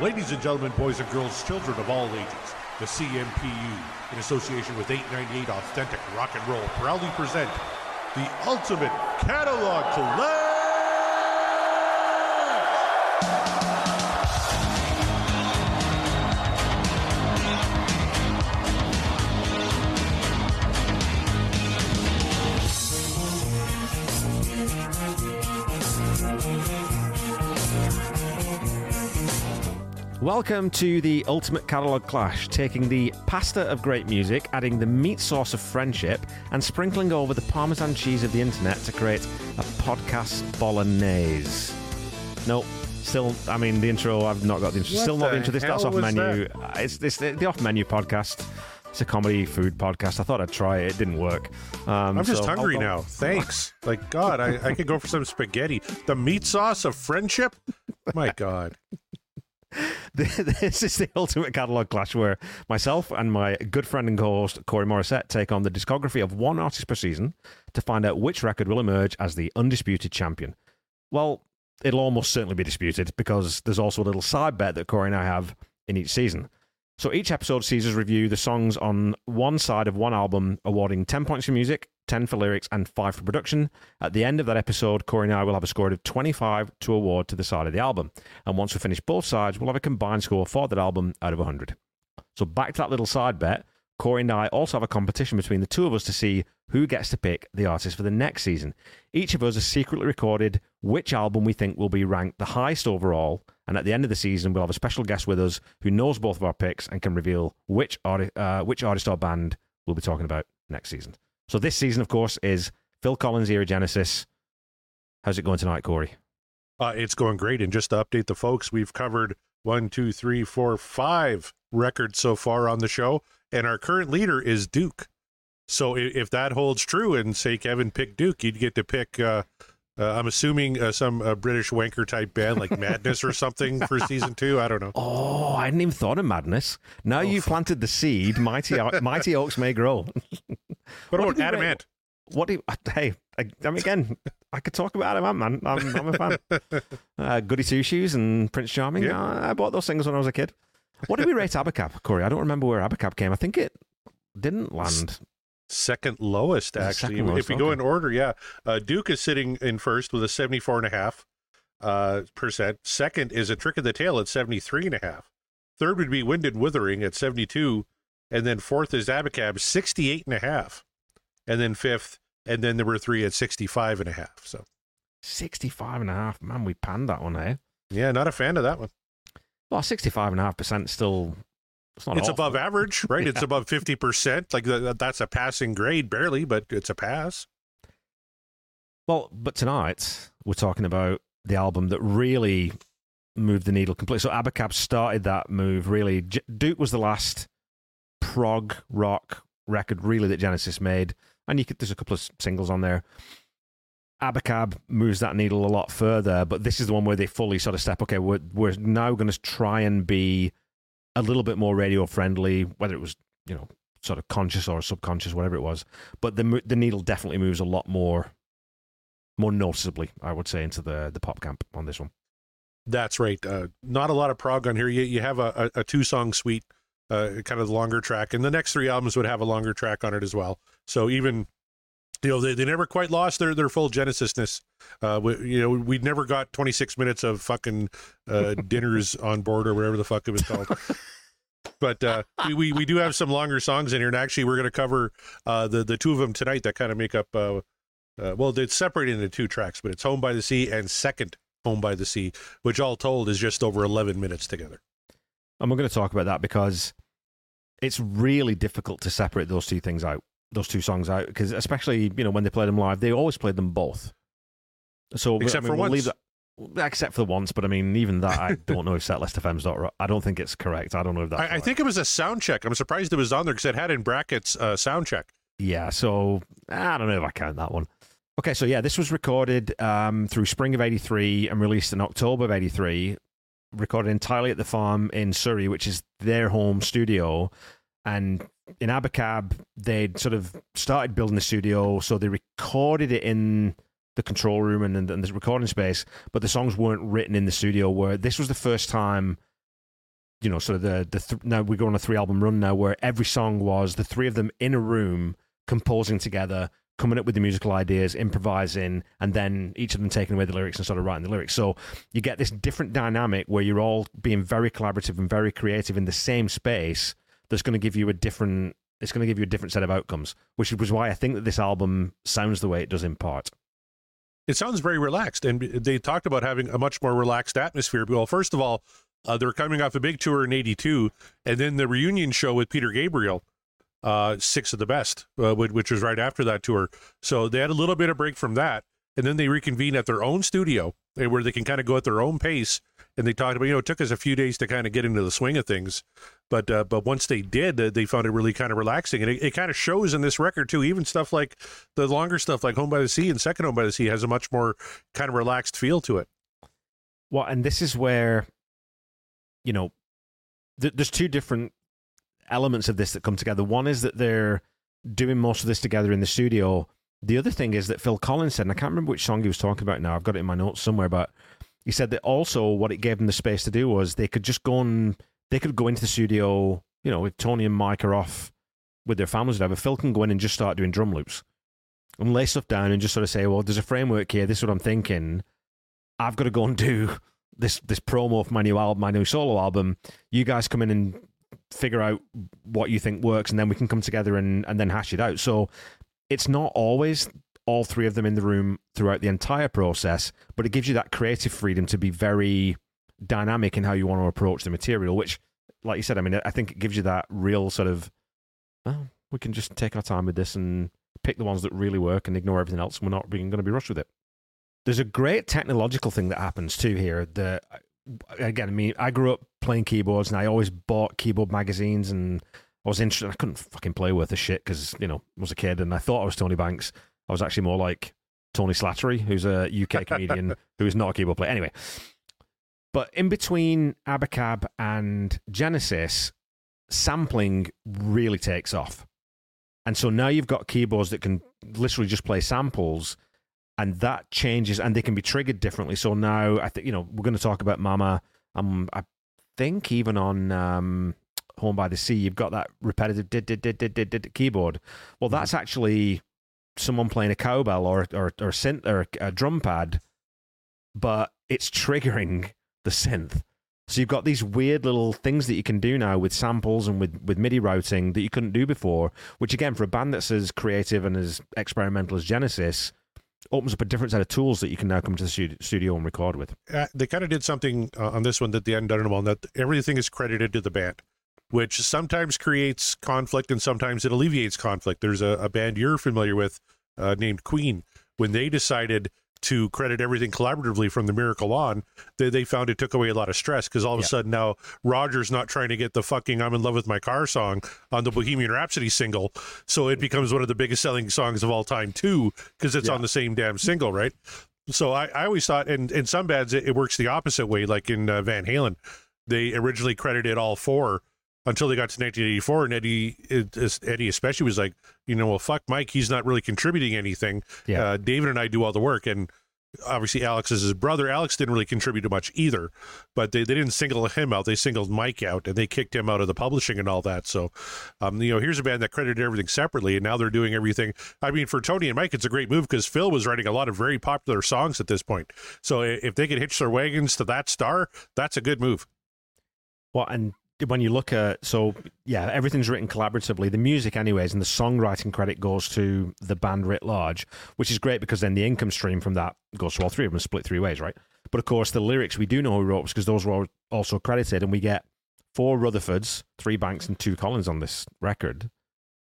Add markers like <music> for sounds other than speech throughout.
Ladies and gentlemen, boys and girls, children of all ages, the CMPU, in association with 898 Authentic Rock and Roll, proudly present the Ultimate Catalog Clash! Welcome to the Ultimate Catalogue Clash, taking the pasta of great music, adding the meat sauce of friendship, and sprinkling over the parmesan cheese of the internet to create a podcast bolognese. No, still, I mean, the intro, I've not got the intro. What still not the the intro. This starts off menu. Uh, It's this the off menu podcast. It's a comedy food podcast. I thought I'd try it. It didn't work. Um, I'm just so hungry now. Thanks. Like, God, I, I could go for some spaghetti. The meat sauce of friendship? My God. <laughs> this is the ultimate catalog clash where myself and my good friend and co-host Corey Morissette take on the discography of one artist per season to find out which record will emerge as the undisputed champion. Well, it'll almost certainly be disputed because there's also a little side bet that Corey and I have in each season. So each episode sees us review the songs on one side of one album, awarding 10 points for music, 10 for lyrics, and 5 for production. At the end of that episode, Corey and I will have a score of 25 to award to the side of the album. And once we finish both sides, we'll have a combined score for that album out of 100. So back to that little side bet, Corey and I also have a competition between the two of us to see who gets to pick the artist for the next season. Each of us has secretly recorded which album we think will be ranked the highest overall, and at the end of the season, we'll have a special guest with us who knows both of our picks and can reveal which, arti- uh, which artist or band we'll be talking about next season. So this season, of course, is Phil Collins' Era Genesis. How's it going tonight, Corey? Uh, it's going great. And just to update the folks, we've covered one, two, three, four, five records so far on the show. And our current leader is Duke. So i- if that holds true and say Kevin picked Duke, you'd get to pick, uh, uh, I'm assuming uh, some uh, British wanker type band like Madness or something for season two. I don't know. <laughs> Oh, I hadn't even thought of madness. Now you've planted the seed. Mighty, <laughs> mighty oaks may grow. What What about did we Adam? What do you, hey? I, I mean, again, I could talk about Adam Ant, man. I'm, I'm a fan. <laughs> Uh, Goody Two Shoes and Prince Charming. Yeah. I, I bought those things when I was a kid. What did we rate Abacab, Corey? I don't remember where Abacab came. I think it didn't land. Second lowest, actually. second lowest? If we go in order, yeah. Uh, Duke is sitting in first with a 74.5 uh, percent. Second is a Trick of the Tail at 73.5. Third would be Wind and Wuthering at 72. And then fourth is Abacab, 68.5. And then fifth, and then there were three at 65.5. So, 65 and a half. Man, we panned that one, eh? yeah, not a fan of that one. Well, 65 and a half percent still. It's It's above average, right? It's above 50%. Like, th- that's a passing grade, barely, but it's a pass. Well, but tonight we're talking about the album that really moved the needle completely. So Abacab started that move. Really, J- Duke was the last prog rock record really that Genesis made, and you could there's a couple of singles on there. Abacab moves that needle a lot further, but this is the one where they fully sort of step. Okay, we're we're now going to try and be a little bit more radio friendly, whether it was you know sort of conscious or subconscious, whatever it was. But the the needle definitely moves a lot more more noticeably, I would say, into the the pop camp on this one. That's right. Uh, not a lot of prog on here. You, you have a, a, a two song suite, uh, kind of the longer track, and the next three albums would have a longer track on it as well. So even, you know, they, they never quite lost their, their full Genesisness. Uh, we, you know, we never got 26 minutes of fucking uh, <laughs> dinners on board or whatever the fuck it was called. But uh, we, we we do have some longer songs in here, and actually, we're going to cover uh, the the two of them tonight that kind of make up. Uh, uh, well, it's separated into two tracks, but it's "Home by the Sea" and second Home by the Sea," which all told is just over 11 minutes together. And we're going to talk about that because it's really difficult to separate those two things out, those two songs out, because especially you know when they played them live, they always played them both. So I Except mean, for we'll once. that- except for once, but I mean, even that, I <laughs> don't know if setlistfms dot. ro- I don't think it's correct. I don't know if that's. I, I think it was a sound check. I'm surprised it was on there because it had in brackets uh, sound check. Yeah, so I don't know if I count that one. Okay, so yeah, this was recorded um, through spring of '83 and released in October of '83. Recorded entirely at the farm in Surrey, which is their home studio. And in Abacab, they'd sort of started building the studio, so they recorded it in the control room and, and the recording space, but the songs weren't written in the studio. Where this was the first time you know, sort of the the th- now we go on a three album run now where every song was the three of them in a room composing together, coming up with the musical ideas, improvising, and then each of them taking away the lyrics and sort of writing the lyrics. So you get this different dynamic where you're all being very collaborative and very creative in the same space. That's going to give you a different. It's going to give you a different set of outcomes, which was why I think that this album sounds the way it does in part. It sounds very relaxed, and they talked about having a much more relaxed atmosphere. Well, first of all, uh, they're coming off a big tour in '82, and then the reunion show with Peter Gabriel, uh, Six of the Best, uh, which was right after that tour. So they had a little bit of break from that, and then they reconvene at their own studio, eh, where they can kind of go at their own pace. And they talked about, you know, it took us a few days to kind of get into the swing of things, but uh, but once they did, uh, they found it really kind of relaxing, and it, it kind of shows in this record too. Even stuff like the longer stuff, like Home by the Sea and Second Home by the Sea, has a much more kind of relaxed feel to it. Well, and this is where, you know, th- there's two different elements of this that come together. One is that they're doing most of this together in the studio. The other thing is that Phil Collins said, and I can't remember which song he was talking about now. I've got it in my notes somewhere, but he said that also what it gave them the space to do was they could just go and they could go into the studio, you know, if Tony and Mike are off with their families whatever, Phil can go in and just start doing drum loops and lay stuff down and just sort of say, well, there's a framework here. This is what I'm thinking. I've got to go and do this this promo for my new album, my new solo album. You guys come in and figure out what you think works, and then we can come together and, and then hash it out. So it's not always all three of them in the room throughout the entire process, but it gives you that creative freedom to be very dynamic in how you want to approach the material, which, like you said, I mean, I think it gives you that real sort of, well, we can just take our time with this and pick the ones that really work and ignore everything else, we're not being going to be rushed with it. There's a great technological thing that happens too here. The uh, again, I mean, I grew up playing keyboards, and I always bought keyboard magazines, and I was interested. I couldn't fucking play worth a shit because you know I was a kid, and I thought I was Tony Banks. I was actually more like Tony Slattery, who's a UK <laughs> comedian who is not a keyboard player. Anyway, but in between Abacab and Genesis, sampling really takes off. And so now you've got keyboards that can literally just play samples, and that changes, and they can be triggered differently. So now I think you know we're going to talk about Mama. Um, I think even on um, Home by the Sea, you've got that repetitive did did did did did, did keyboard. Well, that's actually someone playing a cowbell or or or synth or a drum pad, but it's triggering the synth. So you've got these weird little things that you can do now with samples and with, with MIDI routing that you couldn't do before, which again, for a band that's as creative and as experimental as Genesis, opens up a different set of tools that you can now come to the studio and record with. Uh, they kind of did something uh, on this one that hadn't done in a while, that everything is credited to the band, which sometimes creates conflict and sometimes it alleviates conflict. There's a, a band you're familiar with uh, named Queen. When they decided to credit everything collaboratively from the miracle on, they, they found it took away a lot of stress because all of yeah. a sudden now Roger's not trying to get the fucking I'm in love with my car song on the Bohemian Rhapsody single. So it becomes one of the biggest selling songs of all time, too, because it's yeah. on the same damn single, right? So I, I always thought, and in some bands, it, it, works the opposite way, like in uh, Van Halen. They originally credited all four until they got to 1984 and eddie eddie especially was like you know well fuck mike he's not really contributing anything. Yeah. Uh, david and i do all the work and obviously alex is his brother. Alex didn't really contribute much either but they, they didn't single him out. They singled mike out and they kicked him out of the publishing and all that. So um, you know here's a band that credited everything separately and now they're doing everything. I mean for tony and mike it's a great move because phil was writing a lot of very popular songs at this point. So if they could hitch their wagons to that star that's a good move. Well, and when you look at so yeah everything's written collaboratively. The music anyways and the songwriting credit goes to the band writ large which is great because then the income stream from that goes to all three of them split three ways right? But of course the lyrics we do know who wrote because those were also credited and we get four rutherfords three banks and two collins on this record.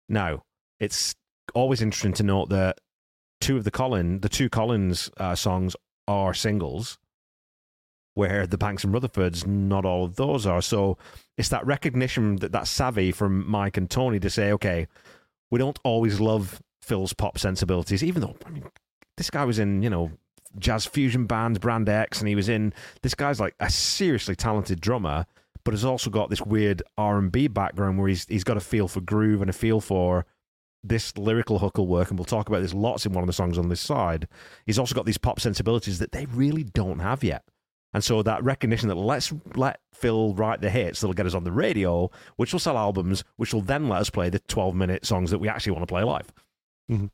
Now it's always interesting to note that two of the collin the two collins uh, songs are singles where the Banks and Rutherfords, not all of those are. So it's that recognition that that savvy from Mike and Tony to say, okay, we don't always love Phil's pop sensibilities, even though I mean, this guy was in you know jazz fusion bands, Brand X, and he was in. This guy's like a seriously talented drummer, but has also got this weird R and B background where he's he's got a feel for groove and a feel for this lyrical will work, and we'll talk about this lots in one of the songs on this side. He's also got these pop sensibilities that they really don't have yet. And so that recognition that let's let Phil write the hits that'll get us on the radio, which will sell albums, which will then let us play the 12 minute songs that we actually want to play live. Mm-hmm.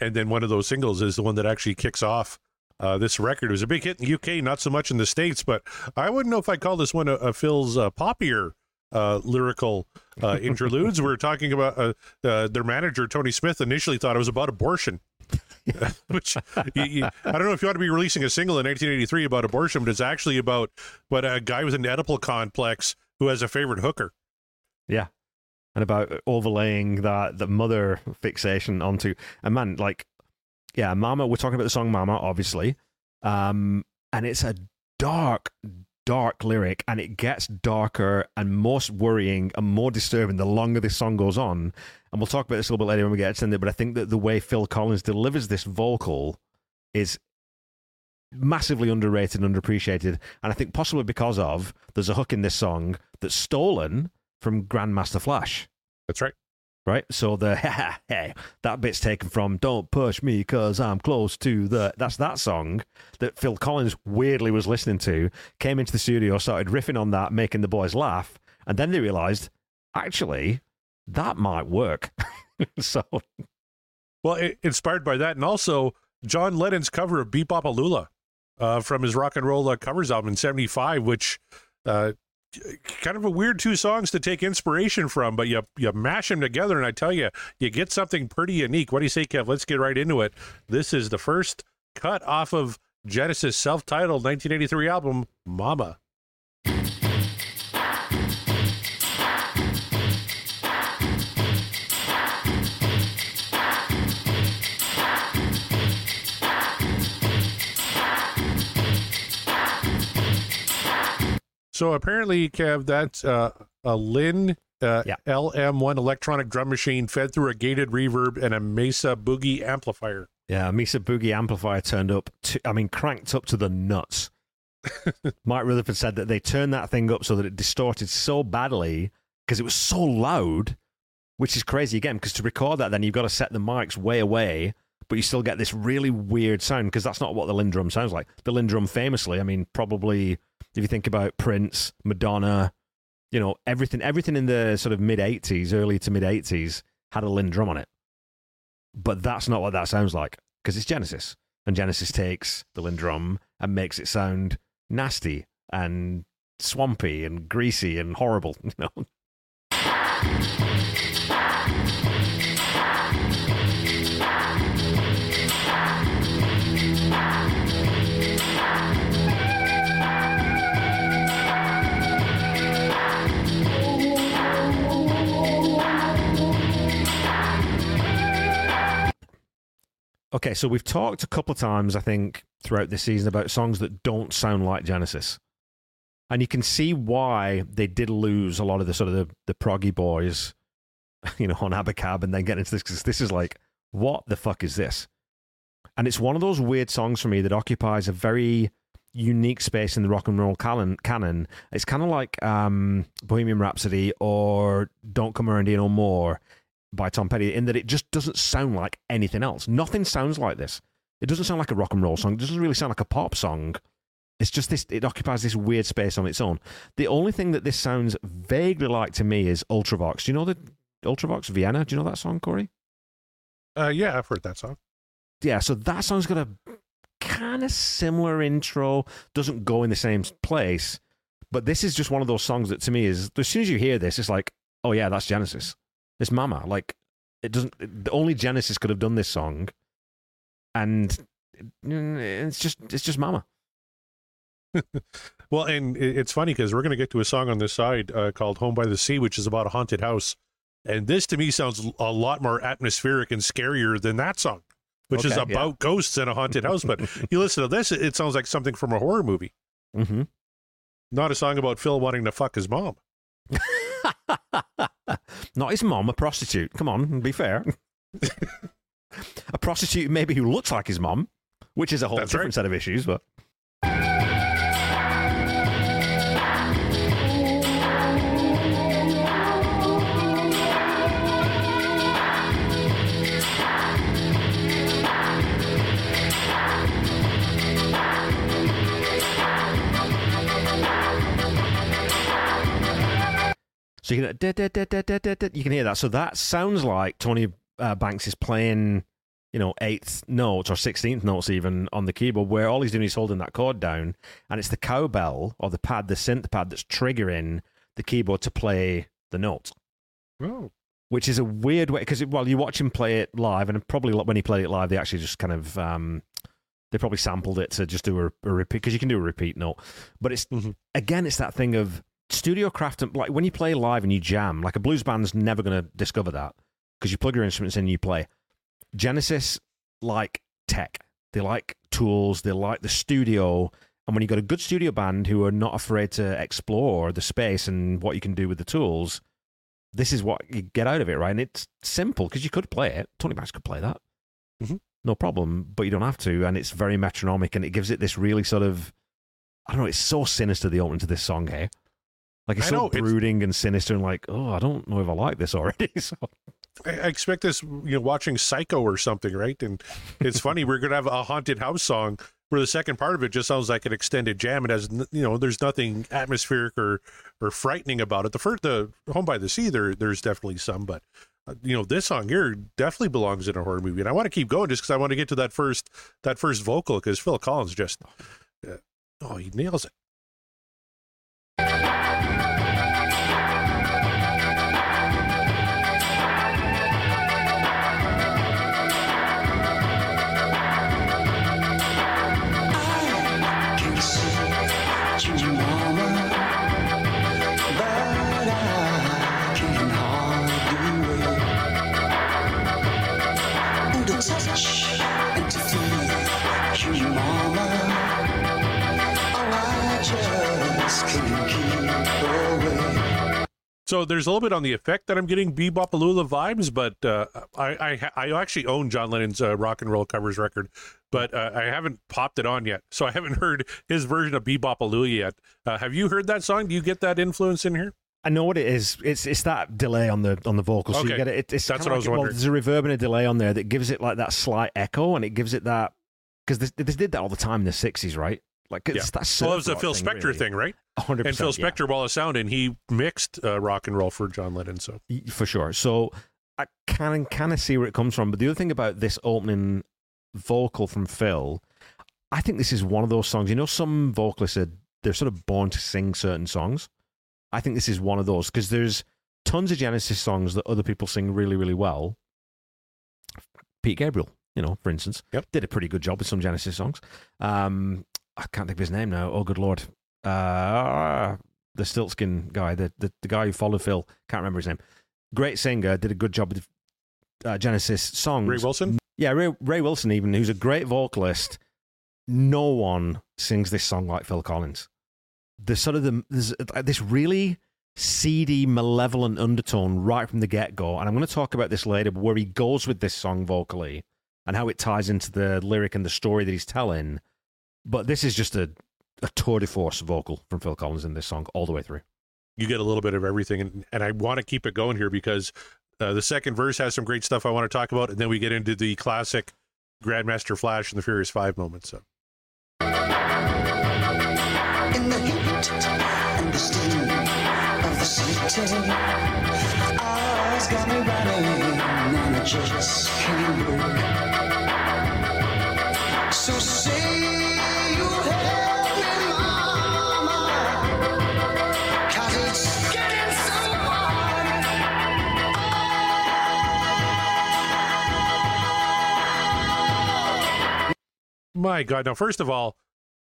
And then one of those singles is the one that actually kicks off uh, this record. It was a big hit in the UK, not so much in the States, but I wouldn't know if I call this one a, a Phil's uh, poppier uh, lyrical uh, <laughs> interludes. we are talking about uh, uh, their manager, Tony Smith, initially thought it was about abortion. <laughs> Which you, you, I don't know if you ought to be releasing a single in 1983 about abortion, but it's actually about what a guy with an Oedipal complex who has a favorite hooker. Yeah, and about overlaying that the mother fixation onto a man like yeah, Mama. We're talking about the song Mama, obviously, um, and it's a dark, dark lyric, and it gets darker and most worrying and more disturbing the longer this song goes on. And we'll talk about this a little bit later when we get to it. But I think that the way Phil Collins delivers this vocal is massively underrated and underappreciated. And I think possibly because of there's a hook in this song that's stolen from Grandmaster Flash. That's right right? So the <laughs> hey, that bit's taken from "Don't Push Me" because I'm close to the. That's that song that Phil Collins weirdly was listening to. Came into the studio, started riffing on that, making the boys laugh, and then they realised actually that might work. <laughs> so, well, it, inspired by that, and also John Lennon's cover of "Be-Bop-A-Lula" uh, from his rock and roll uh, covers album in '75, which. Uh, kind of a weird two songs to take inspiration from, but you you mash them together, and I tell you, you get something pretty unique. What do you say, Kev? Let's get right into it. This is the first cut off of Genesis' self-titled 1983 album, Mama. So apparently, Kev, that's uh, a Linn uh, yeah. LM1 electronic drum machine fed through a gated reverb and a Mesa Boogie amplifier. Yeah, Mesa Boogie amplifier turned up, to, I mean, cranked up to the nuts. <laughs> Mike Rutherford said that they turned that thing up so that it distorted so badly because it was so loud, which is crazy again, because to record that, then you've got to set the mics way away, but you still get this really weird sound because that's not what the Linn drum sounds like. The Linn drum, famously, I mean, probably if you think about Prince, Madonna, you know, everything everything in the sort of mid 80s, early to mid 80s had a Linn drum on it. But that's not what that sounds like because it's Genesis. And Genesis takes the Linn drum and makes it sound nasty and swampy and greasy and horrible, <laughs> you know. Okay, so we've talked a couple of times, I think, throughout this season about songs that don't sound like Genesis. And you can see why they did lose a lot of the sort of the, the proggy boys, <laughs> you know, on Abacab and then get into this because this is like, what the fuck is this? And it's one of those weird songs for me that occupies a very unique space in the rock and roll canon. canon. It's kind of like um, Bohemian Rhapsody or Don't Come Around Here No More by Tom Petty in that it just doesn't sound like anything else. Nothing sounds like this. It doesn't sound like a rock and roll song. It doesn't really sound like a pop song. It's just this, it occupies this weird space on its own. The only thing that this sounds vaguely like to me is Ultravox. Do you know the Ultravox Vienna? Do you know that song, Corey? Uh, yeah, I've heard that song. Yeah, so that song's got a kind of similar intro, doesn't go in the same place, but this is just one of those songs that to me is, as soon as you hear this, it's like, oh yeah, that's Genesis. It's Mama. Like it doesn't. Only Genesis could have done this song, and it's just it's just Mama. <laughs> well, and it's funny because we're going to get to a song on this side uh, called "Home by the Sea," which is about a haunted house, and this to me sounds a lot more atmospheric and scarier than that song, which okay, is about yeah. ghosts and a haunted house. But <laughs> you listen to this, it sounds like something from a horror movie. Mm-hmm. Not a song about Phil wanting to fuck his mom. <laughs> Not his mom, a prostitute. Come on, be fair. <laughs> a prostitute maybe who looks like his mom, which is a whole That's different right. set of issues, but. So you can, you can hear that. So that sounds like Tony uh, Banks is playing, you know, eighth notes or sixteenth notes even on the keyboard, where all he's doing is holding that chord down, and it's the cowbell or the pad, the synth pad, that's triggering the keyboard to play the note. Oh. Which is a weird way because well, you watch him play it live, and probably when he played it live, they actually just kind of um, they probably sampled it to just do a, a repeat because you can do a repeat note. But it's Mhm. again, it's that thing of studio craft. And like when you play live and you jam, like a blues band's never going to discover that because you plug your instruments in and you play. Genesis like tech. They like tools. They like the studio. And when you've got a good studio band who are not afraid to explore the space and what you can do with the tools, this is what you get out of it, right? And it's simple because you could play it. Tony Banks could play that. Mhm. No problem, but you don't have to. And it's very metronomic and it gives it this really sort of, I don't know, it's so sinister, the opening to this song, hey? Like it's I so know, it's- brooding and sinister and like, oh, I don't know if I like this already. <laughs> so I expect this, you know, watching Psycho or something, right? And it's funny, we're going to have a haunted house song where the second part of it just sounds like an extended jam. It has, you know, there's nothing atmospheric or or frightening about it. The first, the Home by the Sea, there there's definitely some, but uh, you know, this song here definitely belongs in a horror movie. And I want to keep going just because I want to get to that first that first vocal because Phil Collins just, uh, oh, he nails it. So there's a little bit on the effect that I'm getting Be-Bop-A-Lula vibes, but uh, I, I I actually own John Lennon's uh, rock and roll covers record, but uh, I haven't popped it on yet, so I haven't <laughs> heard his version of Be-Bop-A-Lula yet. Uh, have you heard that song? Do you get that influence in here? I know what it is. It's it's that delay on the on the vocals. So you Okay. get it. it- it's That's what I was like- well, wondering. there's a reverb and a delay on there that gives it like that slight echo, and it gives it that because this, this did that all the time in the '60s, right? Like it's that Well, it was a Phil Spector really. thing, right? 100%. And Phil yeah. Spector, Wall of Sound, and he mixed uh, rock and roll for John Lennon. So for sure. So I can kind of see where it comes from. But the other thing about this opening vocal from Phil, I think this is one of those songs. You know, some vocalists are they're sort of born to sing certain songs. I think this is one of those because there's tons of Genesis songs that other people sing really, really well. Pete Gabriel, you know, for instance, Yep. did a pretty good job with some Genesis songs. Um, I can't think of his name now. Oh, good lord. Uh, the Stiltskin guy, the, the the guy who followed Phil, can't remember his name. Great singer, did a good job with uh, Genesis songs. Ray Wilson, Yeah, Ray, Ray Wilson, even who's a great vocalist. No one sings this song like Phil Collins. There's sort of the there's uh, this really seedy, malevolent undertone right from the get go, and I'm going to talk about this later. But where he goes with this song vocally and how it ties into the lyric and the story that he's telling. But this is just a a tour de force vocal from Phil Collins in this song all the way through. you get a little bit of everything, and, and I want to keep it going here because uh, the second verse has some great stuff I want to talk about, and then we get into the classic Grandmaster Flash and the Furious Five moments. So. In the heat and the steam of the city, eyes got me running and I just can't break. So say My God! Now, first of all,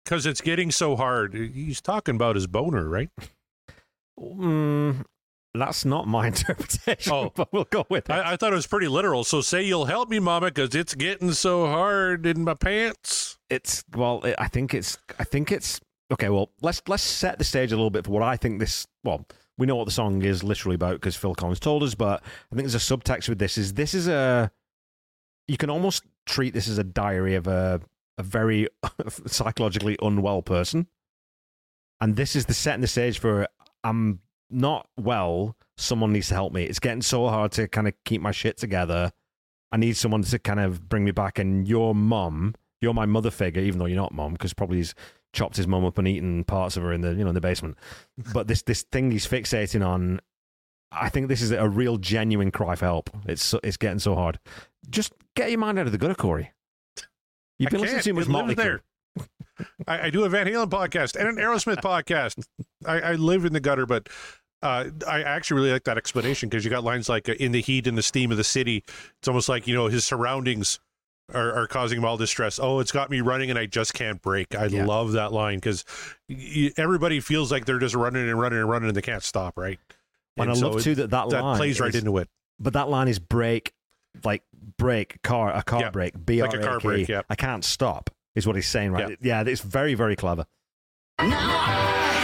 because it's getting so hard, he's talking about his boner, right? Mm, that's not my <laughs> interpretation, Oh. but we'll go with it. I, I thought it was pretty literal. So say you'll help me, Mama, because it's getting so hard in my pants. it's well it, i think it's i think it's okay well let's let's set the stage a little bit for what i think this well we know what the song is literally about because phil collins told us but i think there's a subtext with this is this is a you can almost treat this as a diary of a a very <laughs> psychologically unwell person and this is the setting the stage for i'm not well someone needs to help me it's getting so hard to kind of keep my shit together I need someone to kind of bring me back. And your mum, you're my mother figure, even though you're not mum, because probably he's chopped his mum up and eaten parts of her in the you know in the basement. <laughs> But this this thing he's fixating on, I think this is a real genuine cry for help. It's so, it's getting so hard. Just get your mind out of the gutter, Corey. You've I been listening to too much Motley there. I, I do a Van Halen podcast and an Aerosmith <laughs> podcast. I, I live in the gutter, but uh, I actually really like that explanation because you got lines like uh, "in the heat and the steam of the city." It's almost like you know his surroundings are, are causing him all distress. Oh, it's got me running and I just can't break. I Yeah. love that line because everybody feels like they're just running and running and running and they can't stop. Right? And I so love too that that, that line plays right into it. But that line is break, like break car a car Yeah, break, B R like a car brake, yeah. I can't stop is what he's saying, right? Yeah, it's very very clever. Now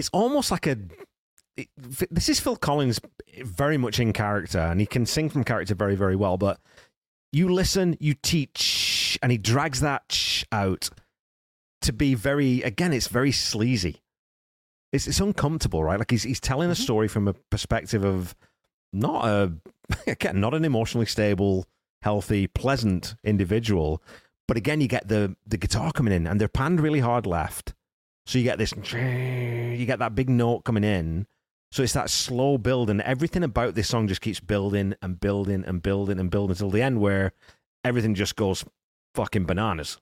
It's almost like a. it- this is Phil Collins very much in character, and he can sing from character very very well. But you listen, you teach, and he drags that out to be very. Again, it's very sleazy. It's it's uncomfortable, right? Like he's he's telling a mm-hmm. story from a perspective of not a <laughs> again not an emotionally stable, healthy, pleasant individual. But again, you get the the guitar coming in, and they're panned really hard left. So you get this, you get that big note coming in. So it's that slow build, and everything about this song just keeps building and building and building and building until the end, where everything just goes fucking bananas.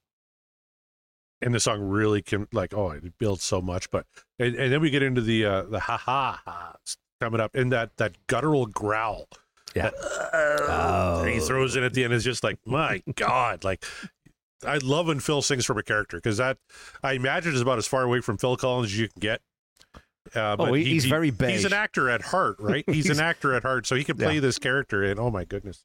and the song really can like oh it builds so much but and, and then we get into the uh the ha ha ha coming up and that that guttural growl Yeah. that, that he throws in at the end is just like my god like I love when Phil sings from a character because that I imagine is about as far away from Phil Collins as you can get. Uh, Oh, he- he's very He's an actor at heart, right? He's, <laughs> He's- an actor at heart, so he can play Yeah. this character. And oh my goodness,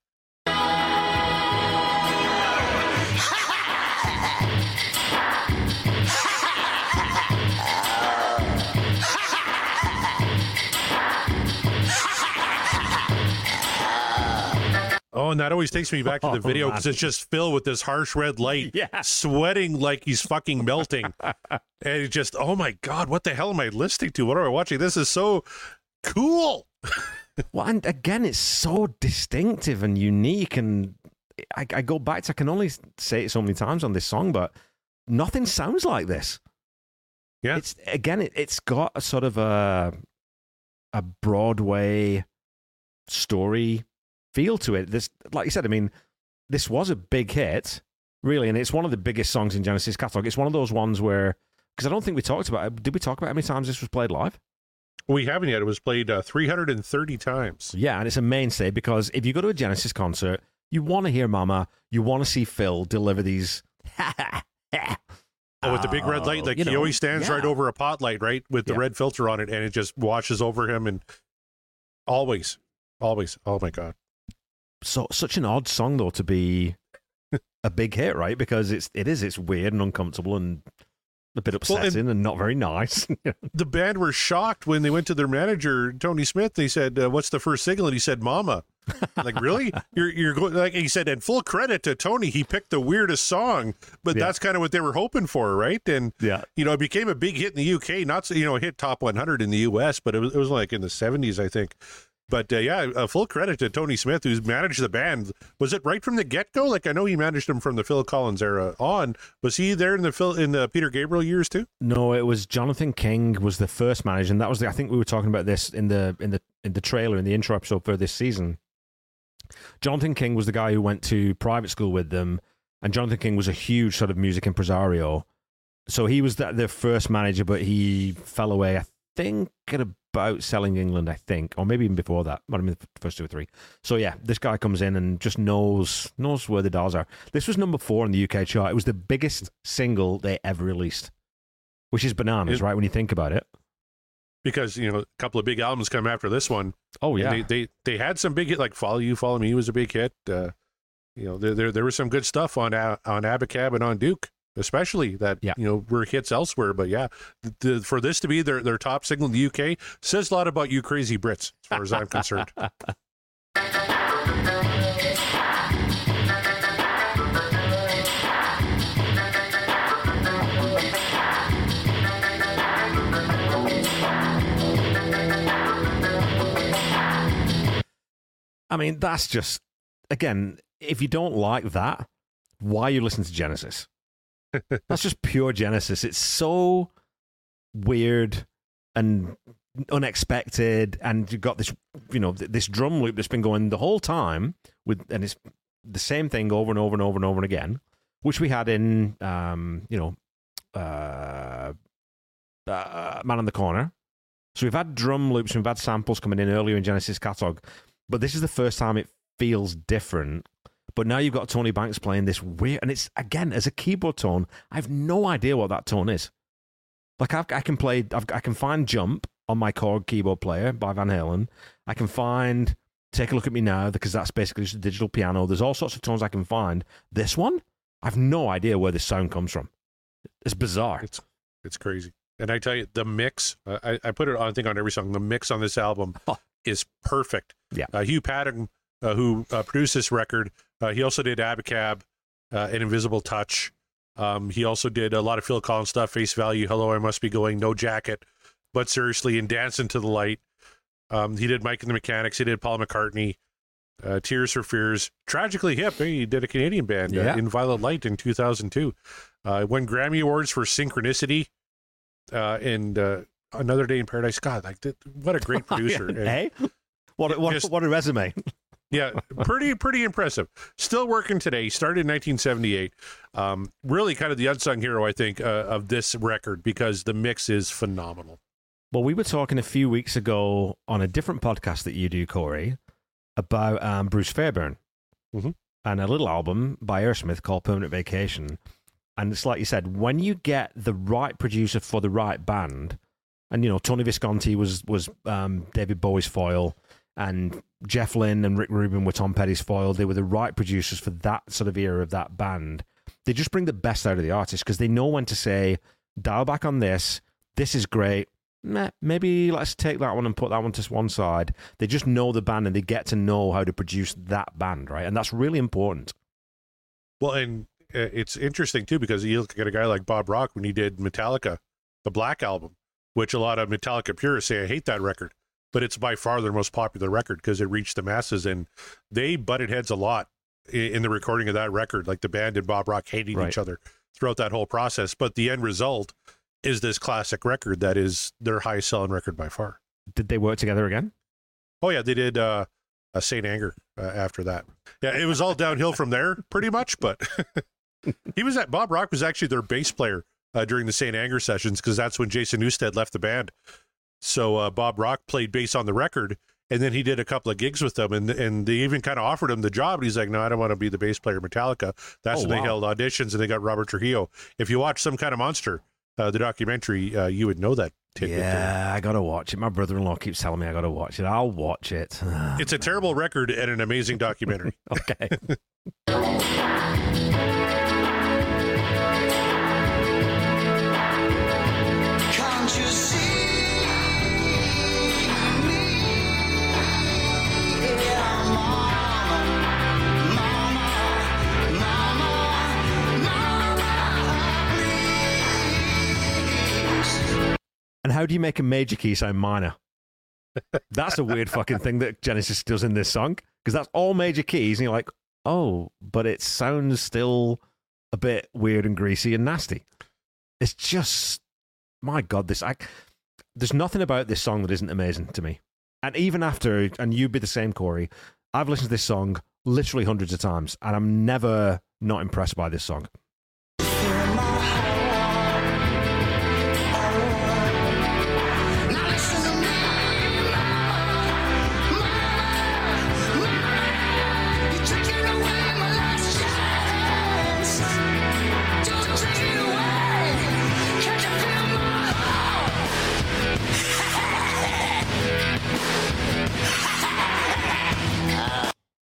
Oh, and that always takes me back to the <laughs> Oh, video because it's just filled with this harsh red light, <laughs> Yeah. sweating like he's fucking melting, <laughs> and it just, oh my god, what the hell am I listening to? What am I watching? This is so cool. Well, and again, it's so distinctive and unique. And I, I go back to, I can only say it so many times on this song, but nothing sounds like this. Yeah. It's again, it, it's got a sort of a, a Broadway story feel to it. This, like you said, I mean, this was a big hit, really, and it's one of the biggest songs in Genesis catalog. It's one of those ones where, because I don't think we talked about it. Did we talk about how many times this was played live? We haven't yet. It was played uh, 330 times. Yeah, and it's a mainstay because if you go to a Genesis concert, you want to hear Mama, you want to see Phil deliver these. Oh, with the big red light, like you he always stands yeah. right over a pot light, right, with the Yeah. red filter on it, and it just washes over him, and always, always, oh my god, So such an odd song though to be a big hit, right? Because it's it is it's weird and uncomfortable and a bit Well, and- upsetting and not very nice. <laughs> the band were shocked when they went to their manager Tony Smith. They said, uh, "What's the first single?" And he said, "Mama." like really? <laughs> You're you're going like he said. And full credit to Tony, he picked the weirdest song, but Yeah. that's kind of what they were hoping for, right? And yeah, you know, it became a big hit in the UK. Not so- you know, hit top 100 in the US, but it was, it was like in the 70s, I think. But uh, yeah, uh, full credit to Tony Smith, who's managed the band. Was it right from the get go? Like I know he managed them from the Phil Collins era on. Was he there in the Phil in the Peter Gabriel years too? no, it was Jonathan King was the first manager, and that was the. I think we were talking about this in the in the in the trailer in the intro episode for this season. Jonathan King was the guy who went to private school with them, and Jonathan King was a huge sort of music impresario. So he was the, the first manager, but he fell away. Think at about selling England. I think, or maybe even before that. Might have been the first two or three. So yeah, this guy comes in and just knows knows where the dollars are. This was number four in the UK chart. It was the biggest single they ever released, which is bananas, It- right? When you think about it. Because you know, a couple of big albums come after this one. Oh And they, they they had some big hit like "Follow You, Follow Me" was a big hit. Uh, you know, there, there there was some good stuff on on Abacab and on Duke, especially that yeah. you know were hits elsewhere. But yeah, the, for this to be their their top single in the UK says a lot about you crazy Brits, as far as I'm concerned. <laughs> I mean, that's just again, if you don't like that, why you listen to Genesis? That's just pure Genesis. It's so weird and unexpected, and you've got this, you know, th- this drum loop that's been going the whole time with, and it's the same thing over and over and over and over and again, which we had in, um, you know, uh, uh, Man in the Corner. So we've had drum loops, we've had samples coming in earlier in Genesis catalog, but this is the first time it feels different. But now you've got Tony Banks playing this weird, and it's again as a keyboard tone. I have no idea what that tone is. Like I've, I can play, I've, I can find Jump on my Korg keyboard player by Van Halen. I can find Take a Look at Me Now because that's basically just a digital piano. There's all sorts of tones I can find. This one, I've no idea where this sound comes from. It's bizarre. It's it's crazy. And I tell you, the mix, uh, I, I put it on, I think, on every song. The mix on this album <laughs> is perfect. Yeah. Uh, Hugh Padgham, uh, who uh, produced this record, he also did Abacab uh, and Invisible Touch. Um, he also did a lot of Phil Collins stuff, Face Value, Hello, I Must Be Going, No Jacket, But Seriously, and Dance into the Light. Um, he did Mike and the Mechanics. He did Paul McCartney, uh, Tears for Fears. Tragically Hip, eh, he did a Canadian band Yeah. uh, in Violet Light in 2002. Uh, won Grammy Awards for Synchronicity uh, and uh, Another Day in Paradise. God, like what a great <laughs> producer! Hey, what what, Just- what a resume! Yeah, pretty pretty impressive. Still working today. Started in 1978. Um, really, kind of the unsung hero, I think, uh, of this record because the mix is phenomenal. Well, we were talking a few weeks ago on a different podcast that you do, Corey, about um, Bruce Fairbairn Mhm. and a little album by Aerosmith called Permanent Vacation. And it's like you said, when you get the right producer for the right band, and you know Tony Visconti was was um, David Bowie's foil, and Jeff Lynne and Rick Rubin were Tom Petty's foil. They were the right producers for that sort of era of that band. They just bring the best out of the artist because they know when to say, dial back on this. This is great. Maybe let's take that one and put that one to one side. They just know the band and they get to know how to produce that band, right? And that's really important. Well, and uh, it's interesting too because you look at a guy like Bob Rock when he did Metallica, the Black Album, which a lot of Metallica purists say I hate that record, but it's by far their most popular record because it reached the masses, and they butted heads a lot i- in the recording of that record. Like the band and Bob Rock hating Right. each other throughout that whole process, but the end result is this classic record that is their highest selling record by far. Did they work together again? Oh yeah, they did uh, a Saint Anger uh, after that. Yeah, it was all downhill from there, pretty much. But <laughs> he was at Bob Rock was actually their bass player uh, during the Saint Anger sessions because that's when Jason Newsted left the band. So uh, Bob Rock played bass on the record, and then he did a couple of gigs with them, and and they even kind of offered him the job. And he's like, "No, I don't want to be the bass player of Metallica." That's Oh, when they held auditions, and they got Robert Trujillo. If you watch Some Kind of Monster, uh, the documentary, uh, you would know that. tidbit there. Yeah, I gotta watch it. My brother-in-law keeps telling me I gotta watch it. I'll watch it. <sighs> It's a terrible record and an amazing documentary. <laughs> okay. <laughs> how do you make a major key sound minor? <laughs> That's a weird fucking thing that Genesis does in this song because that's all major keys, and you're like, oh, but it sounds still a bit weird and greasy and nasty. It's just, my god, this I, there's nothing about this song that isn't amazing to me. And even after, and you'd be the same, Corey, I've listened to this song literally hundreds of times, and I'm never not impressed by this song.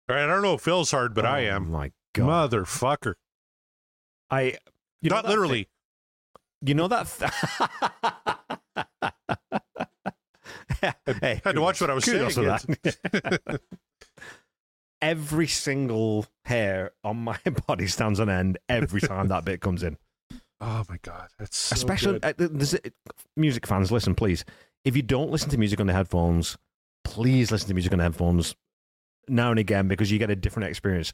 I don't know if Phil's hard, but I Oh am. My god, Motherfucker. I you Not literally. thing- you know that. Th- <laughs> hey, Had to watch what I was saying. that. <laughs> every single hair on my <laughs> body stands on end every time that bit comes in. Oh my god, that's so Especially uh, music fans, listen, please. If you don't listen to music on the headphones, please listen to music on the headphones now and again because you get a different experience.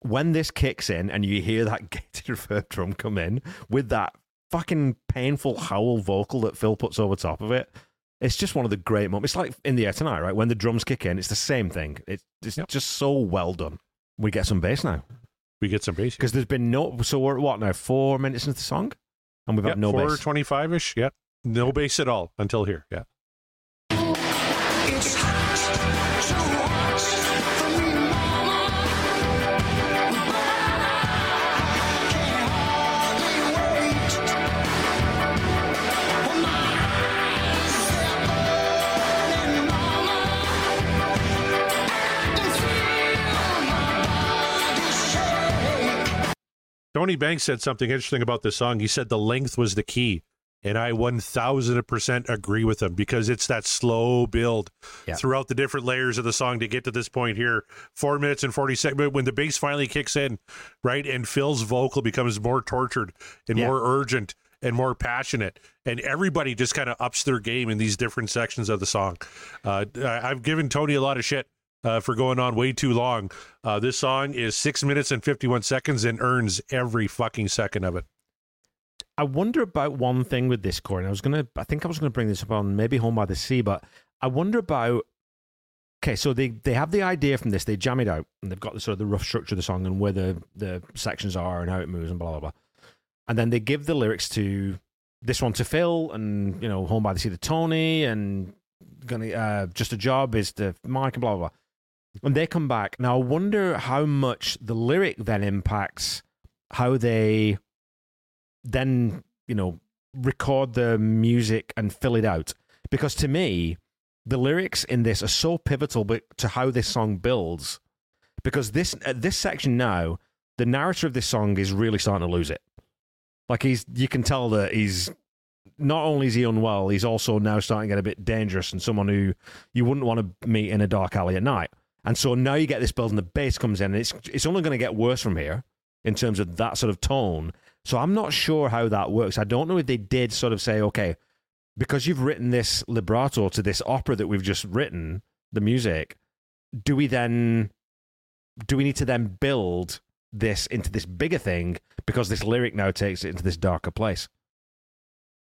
When this kicks in and you hear that <laughs> gated reverb drum come in with that fucking painful howl vocal that Phil puts over top of it, it's just one of the great moments. It's like in the air tonight, right? When the drums kick in, it's the same thing. It's, it's Yep. just so well done. We get some bass now We get some bass. because there's been no. So we're at what now? Four minutes into the song, and we've Yeah, had no four bass. twenty-five ish. Yeah, no bass at all until here. Yeah, It's Tony Banks said something interesting about this song. He said the length was the key. And I 1000% agree with him because it's that slow build Yeah. throughout the different layers of the song to get to this point here. Four minutes and 40 seconds. But when the bass finally kicks in, right, and Phil's vocal becomes more tortured and Yeah. more urgent and more passionate, and everybody just kind of ups their game in these different sections of the song. Uh, I've given Tony a lot of shit uh, for going on way too long. Uh, this song is six minutes and 51 seconds and earns every fucking second of it. I wonder about one thing with this Corey. I was gonna, I think I was gonna bring this up on maybe Home by the Sea, but I wonder about. Okay, so they they have the idea from this, they jam it out, and they've got the sort of the rough structure of the song and where the the sections are and how it moves and blah blah blah, and then they give the lyrics to this one to Phil and you know Home by the Sea to Tony and gonna uh, just a job is to Mike and blah blah blah, and they come back. Now I wonder how much the lyric then impacts how they then you know record the music and fill it out. Because to me the lyrics in this are so pivotal to how this song builds. Because this at this section now the narrator of this song is really starting to lose it. Like he's you can tell that he's not only is he unwell he's also now starting to get a bit dangerous and someone who you wouldn't want to meet in a dark alley at night and so now you get this build and the bass comes in and it's it's only going to get worse from here in terms of that sort of tone so I'm not sure how that works. I don't know if they did sort of say, okay, because you've written this libretto to this opera that we've just written, the music, do we then do we need to then build this into this bigger thing because this lyric now takes it into this darker place?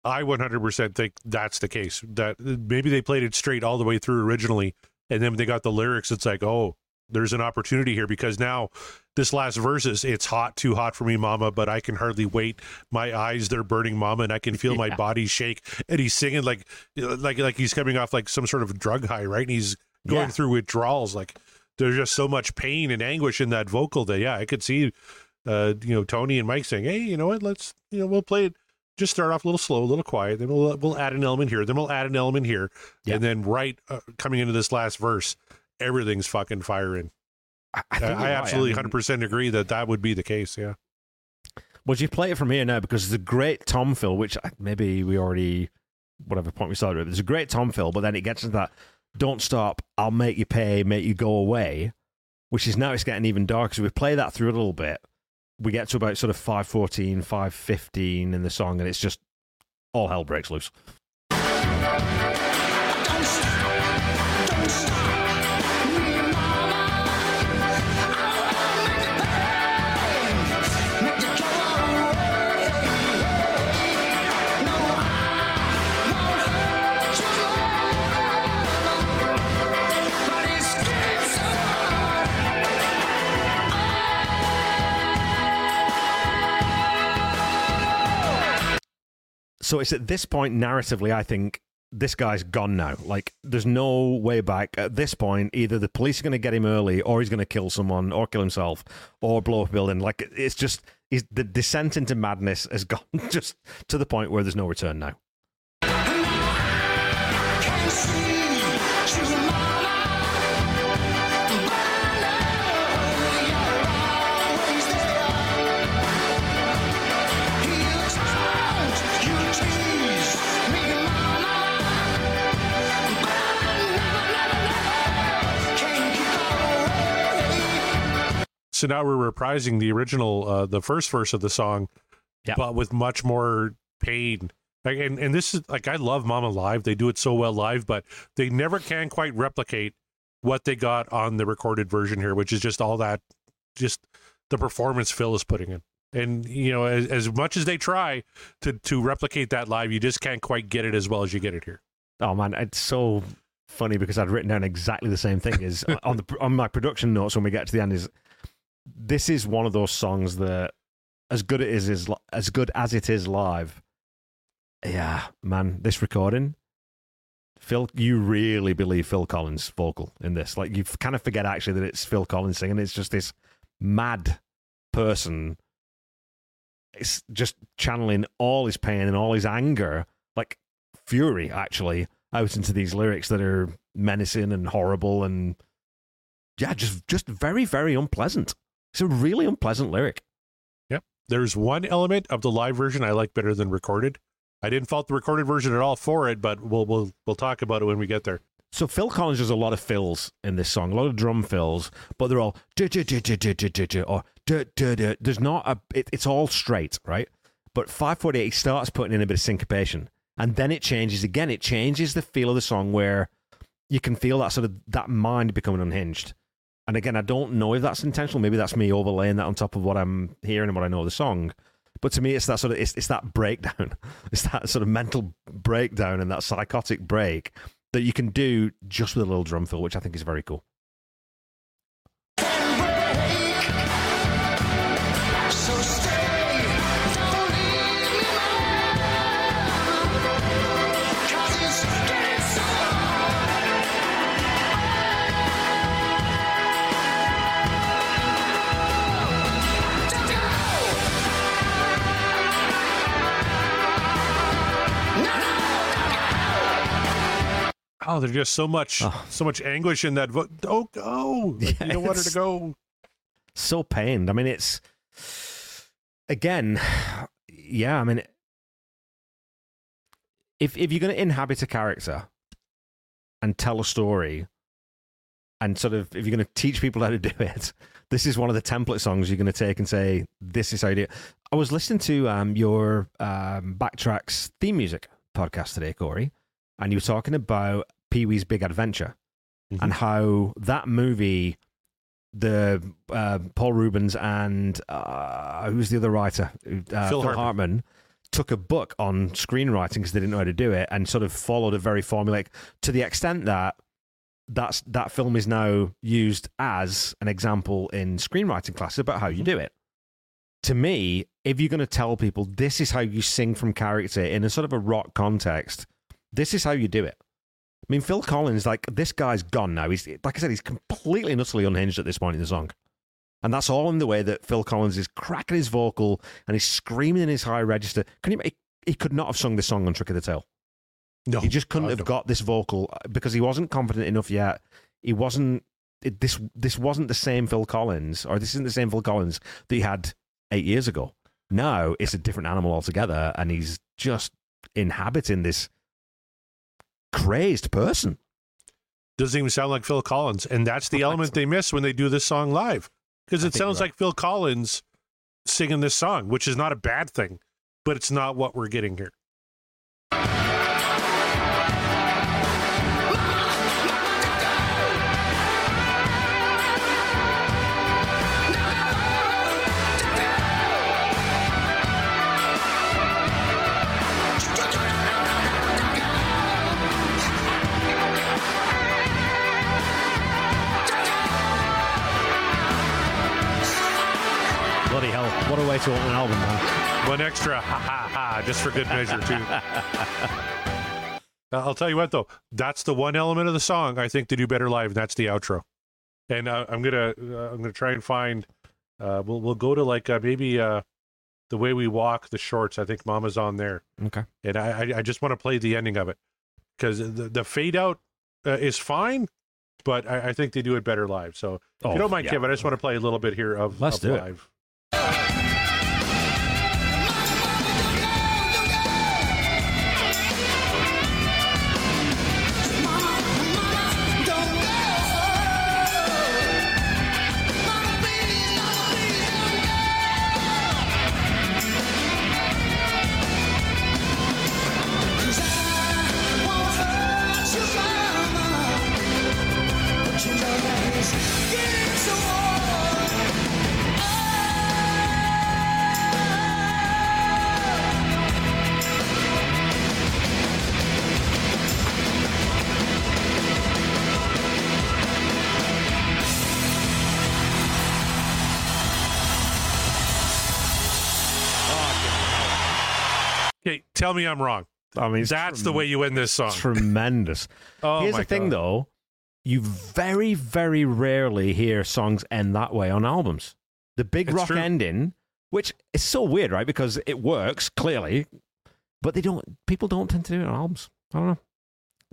I 100% think that's the case. That maybe they played it straight all the way through originally, and then when they got the lyrics, it's like, oh, there's an opportunity here because now this last verse is it's hot, too hot for me, mama, but I can hardly wait. My eyes they're burning, mama, and I can feel my body shake. And he's singing like like like he's coming off like some sort of drug high, right? And he's going Yeah. through withdrawals. Like there's just so much pain and anguish in that vocal that yeah, I could see uh, you know, Tony and Mike saying, Hey, you know what, let's you know, we'll play it just start off a little slow, a little quiet. Then we'll we'll add an element here. Then we'll add an element here, Yeah. and then right uh, coming into this last verse, everything's fucking firing. I, I, I, think you're I absolutely hundred percent agree that that would be the case. Yeah, Well, you play it from here now because there's a great tom fill, which maybe we already, whatever point we started with, there's a great tom fill, but then it gets into that don't stop, I'll make you pay, make you go away, which is now it's getting even darker. So we play that through a little bit. We get to about sort of 514, 515 in the song, and it's just all hell breaks loose. So it's at this point, narratively, I think this guy's gone now. Like, there's no way back. At this point, either the police are going to get him early, or he's going to kill someone, or kill himself, or blow up a building. Like, it's just the descent into madness has <laughs> gone just to the point where there's no return now. So now we're reprising the original, uh, the first verse of the song, Yeah. but with much more pain. Like, and and this is like I love Mama live. They do it so well live, but they never can quite replicate what they got on the recorded version here, which is just all that, just the performance Phil is putting in. And you know, as, as much as they try to to replicate that live, you just can't quite get it as well as you get it here. Oh man, it's so funny because I'd written down exactly the same thing. Is on the on my production notes when we get to the end is this is one of those songs that as good it is is as good as it is live. Yeah, man, this recording, Phil, you really believe Phil Collins' vocal in this? Like you kind of forget actually that it's Phil Collins singing. It's just this mad person. It's just channeling all his pain and all his anger, like fury, actually, out into these lyrics that are menacing and horrible and yeah, just just very very unpleasant. It's a really unpleasant lyric. Yep. There's one element of the live version I like better than recorded. I didn't fault the recorded version at all for it, but we'll we'll we'll talk about it when we get there. So Phil Collins does a lot of fills in this song, a lot of drum fills, but they're all or there's not a. It, it's all straight, right? But 548 starts putting in a bit of syncopation, and then it changes again. It changes the feel of the song where you can feel that sort of that mind becoming unhinged. And again, I don't know if that's intentional. Maybe that's me overlaying that on top of what I'm hearing and what I know of the song. But to me, it's that sort of it's, it's that breakdown, <laughs> it's that sort of mental breakdown and that psychotic break that you can do just with a little drum fill, which I think is very cool. Oh, there's just so much Oh. so much anguish in that. Vo- don't go. Like, Yeah, you don't want her to go. so pained. I mean, it's again, yeah. I mean, if if you're going to inhabit a character and tell a story, and sort of if you're going to teach people how to do it, <laughs> this is one of the template songs you're going to take and say, "This is how you do it." I was listening to um, your um, Backtracks theme music podcast today, Corey, and you were talking about Pee Wee's Big Adventure Mhm. and how that movie the uh, Paul Reubens and uh, who's the other writer? Uh, Phil Phil, Hartman. Hartman. took a book on screenwriting because they didn't know how to do it, and sort of followed a very formulaic to the extent that that's that film is now used as an example in screenwriting classes about how you do it. To me, if you're going to tell people this is how you sing from character in a sort of a rock context, this is how you do it. I mean, Phil Collins, like this guy's gone now. He's like I said, he's completely and utterly unhinged at this point in the song, and that's all in the way that Phil Collins is cracking his vocal and he's screaming in his high register. Can you? He, he could not have sung this song on Trick of the Tail. No, He just couldn't have got this vocal uh, because he wasn't confident enough yet. He wasn't. It, this this wasn't the same Phil Collins, or this isn't the same Phil Collins that he had eight years ago. Now it's a different animal altogether, and he's just inhabiting this crazed person. doesn't even sound like Phil Collins, and that's the element they miss when they do this song live because it sounds like Phil Collins singing this song, which is not a bad thing, but it's not what we're getting here. Bloody hell! What a way to open an album, man. One extra ha ha ha, just for good measure too. <laughs> Uh, I'll tell you what though, that's the one element of the song I think they do better live, and that's the outro. And uh, I'm gonna uh, I'm gonna try and find. Uh, we'll we'll go to like uh, maybe uh, the way we walk the shorts. I think Mama's on there. Okay. and I I, I just want to play the ending of it because the, the fade out uh, is fine, but I, I think they do it better live. So if Oh, you don't mind, yeah. Kevin, I just want to play a little bit here of, Let's of do it. live. But tell me I'm wrong. I mean, That's the way you win this song. tremendous. <laughs> Oh Here's the thing, God. though. You very, very rarely hear songs end that way on albums. The big It's rock true. ending, which is so weird, right? Because it works clearly, but they don't. People don't tend to do it on albums. I don't know.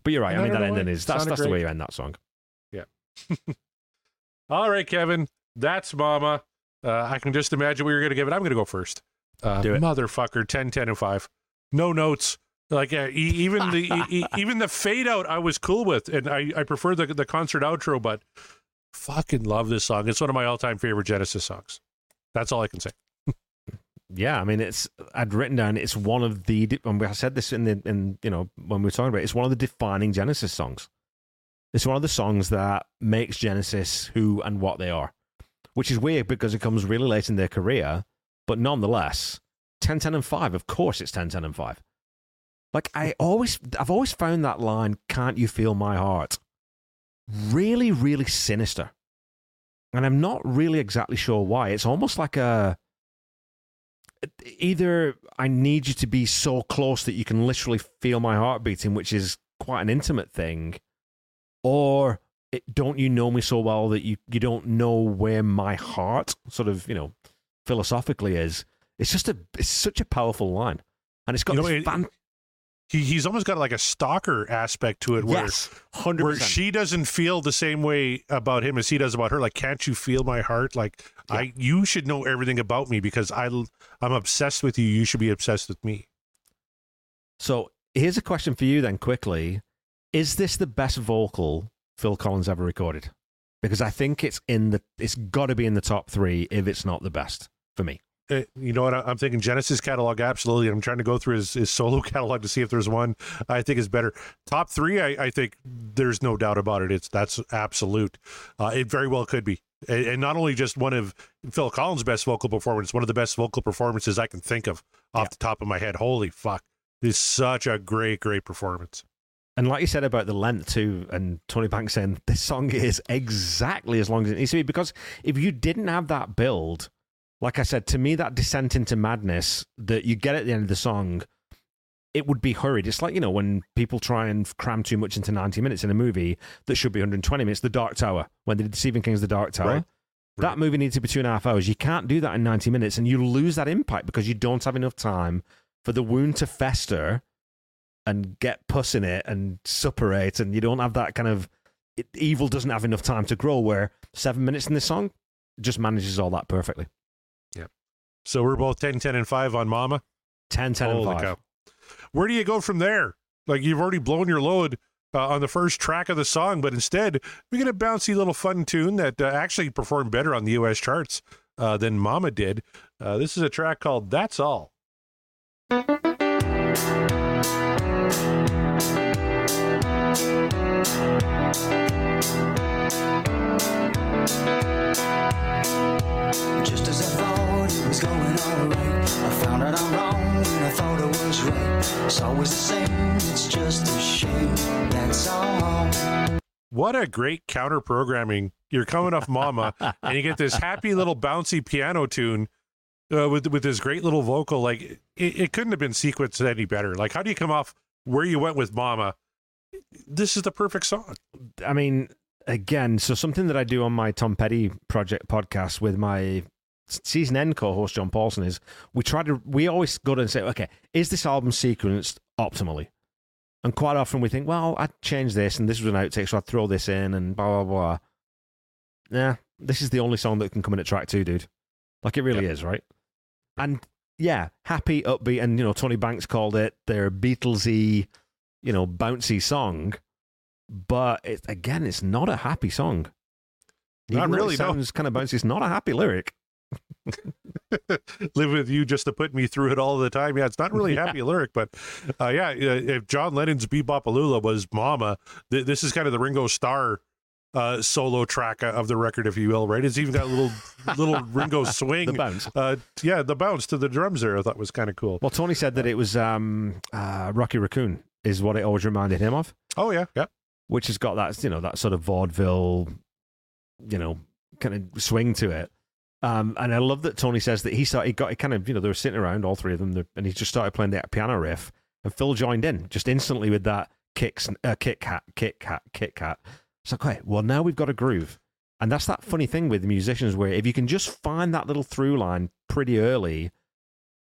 But you're right. I I mean, that why. ending is that's Sounded that's the way you end that song. Yeah. <laughs> All right, Kevin. That's Mama. Uh, I can just imagine what you're going to give it. I'm going to go first. Uh, Do it. Motherfucker, 10, 10, and 5. No notes. Like uh, even the e- e- <laughs> even the fade out, I was cool with, and I, I prefer the the concert outro, but fucking love this song. It's one of my all time favorite Genesis songs. That's all I can say. Yeah, I mean, it's I'd written down. It's one of the. And I said this in the in you know when we were talking about. it, It's one of the defining Genesis songs. It's one of the songs that makes Genesis who and what they are, which is weird because it comes really late in their career, but nonetheless, 10, 10, and five. Of course, it's 10, 10, and five. Like I always, I've always found that line, "Can't you feel my heart?" really, really sinister, and I'm not really exactly sure why. It's almost like a either I need you to be so close that you can literally feel my heart beating, which is quite an intimate thing, or it, don't you know me so well that you, you don't know where my heart sort of, you know, philosophically is. It's just a, it's such a powerful line. And it's got You know, this it- fan- He, he's almost got like a stalker aspect to it, where yes, 100%. where she doesn't feel the same way about him as he does about her. Like, can't you feel my heart? Like, Yeah. I, you should know everything about me because I, I'm obsessed with you. You should be obsessed with me. So here's a question for you then, quickly. Is this the best vocal Phil Collins ever recorded? Because I think it's in the, it's got to be in the top three if it's not the best for me. Uh, you know what? I'm thinking Genesis catalog, absolutely. I'm trying to go through his, his <laughs> solo catalog to see if there's one I think is better. Top three, I, I think there's no doubt about it. It's that's absolute. Uh, it very well could be, and, and not only just one of Phil Collins' best vocal performances, one of the best vocal performances I can think of off Yeah. the top of my head. Holy fuck! It's such a great, great performance. And like you said about the length too, and Tony Banks saying this song is exactly as long as it needs to be. Because if you didn't have that build, like I said, to me, that descent into madness that you get at the end of the song, it would be hurried. It's like, you know, when people try and cram too much into 90 minutes in a movie that should be 120 minutes, The Dark Tower, when they did Stephen King's The Dark Tower. Right. That Right. movie needs to be two and a half hours. You can't do that in 90 minutes, and you lose that impact because you don't have enough time for the wound to fester and get pus in it and suppurate, and you don't have that kind of it, evil doesn't have enough time to grow. Where seven minutes in this song just manages all that perfectly. So we're both 10, 10, and five on Mama. 10, 10, and Holy 5. cow. Where do you go from there? Like you've already blown your load uh, on the first track of the song, but instead we get a bouncy little fun tune that uh, actually performed better on the U.S. charts uh, than Mama did. Uh, this is a track called "That's All." Just as I thought it was going alright, I found out I'm wrong and I thought I was right. It's always the same, it's just a shame. That's all. What a great counter programming! You're coming off Mama, and you get this happy little bouncy piano tune uh, with with this great little vocal. Like it, it couldn't have been sequenced any better. Like how do you come off where you went with Mama? This is the perfect song. I mean, again, so something that I do on my Tom Petty project podcast with my season end co-host John Paulson is we try to we always go to and say, okay, is this album sequenced optimally? And quite often we think, well, I'd change this and this was an outtake, so I'd throw this in and blah blah blah. Yeah, this is the only song that can come in at track two, dude. Like it really is, right? And yeah, happy, upbeat, and you know, Tony Banks called it their Beatlesy, you know, bouncy song but it, again, it's not a happy song. Not Even really, It no. sounds kind of bouncy. It's not a happy lyric. <laughs> live with you just to put me through it all the time. Yeah, it's not really a happy <laughs> lyric, but uh, yeah, uh, if John Lennon's Be-Bop-A-Lula was Mama, th- this is kind of the Ringo Starr uh, solo track of the record, if you will, right? It's even got a little <laughs> little Ringo swing. The bounce. uh, yeah, the bounce to the drums there, I thought was kind of cool. Well, Tony said that it was um, uh, Rocky Raccoon is what it always reminded him of, Oh yeah, yeah. Which has got that you know that sort of vaudeville, you know, kind of swing to it. Um, and I love that Tony says that he started, he got, he kind of, you know, they were sitting around, all three of them, and he just started playing that piano riff, and Phil joined in just instantly with that kicks, uh, kick cat, kick cat, kick cat. It's like, okay, well, now we've got a groove. And that's that funny thing with musicians where if you can just find that little through line pretty early,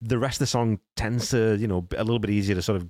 the rest of the song tends to, you know, a little bit easier to sort of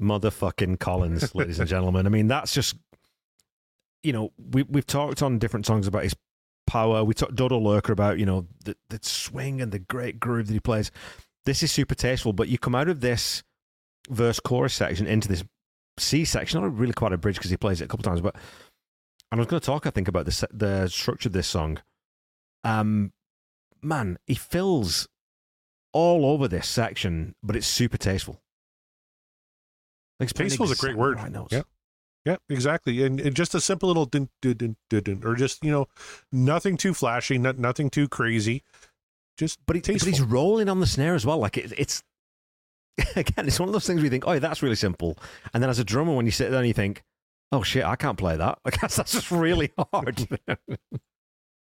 motherfucking Collins, ladies and gentlemen. I mean, that's just you know we we've talked on different songs about his power. We talked Dodo Lurker about you know the the swing and the great groove that he plays. This is super tasteful, but you come out of this verse chorus section into this C section. Not really quite a bridge because he plays it a couple times, but and I was going to talk, I think, about the the structure of this song. Um, man, he fills all over this section, but it's super tasteful. Like, it's Tasteful is a great word. the right notes. Yeah. Yeah, exactly. And, and just a simple little dun, dun, dun, dun, dun, or just, you know, nothing too flashy, not, nothing too crazy. Just But, he, but he's rolling on the snare as well. Like it, it's <laughs> again, it's one of those things where you think, oh, that's really simple. And then as a drummer, when you sit there and you think, oh shit, I can't play that. <laughs> Like that's, that's just really <laughs> hard.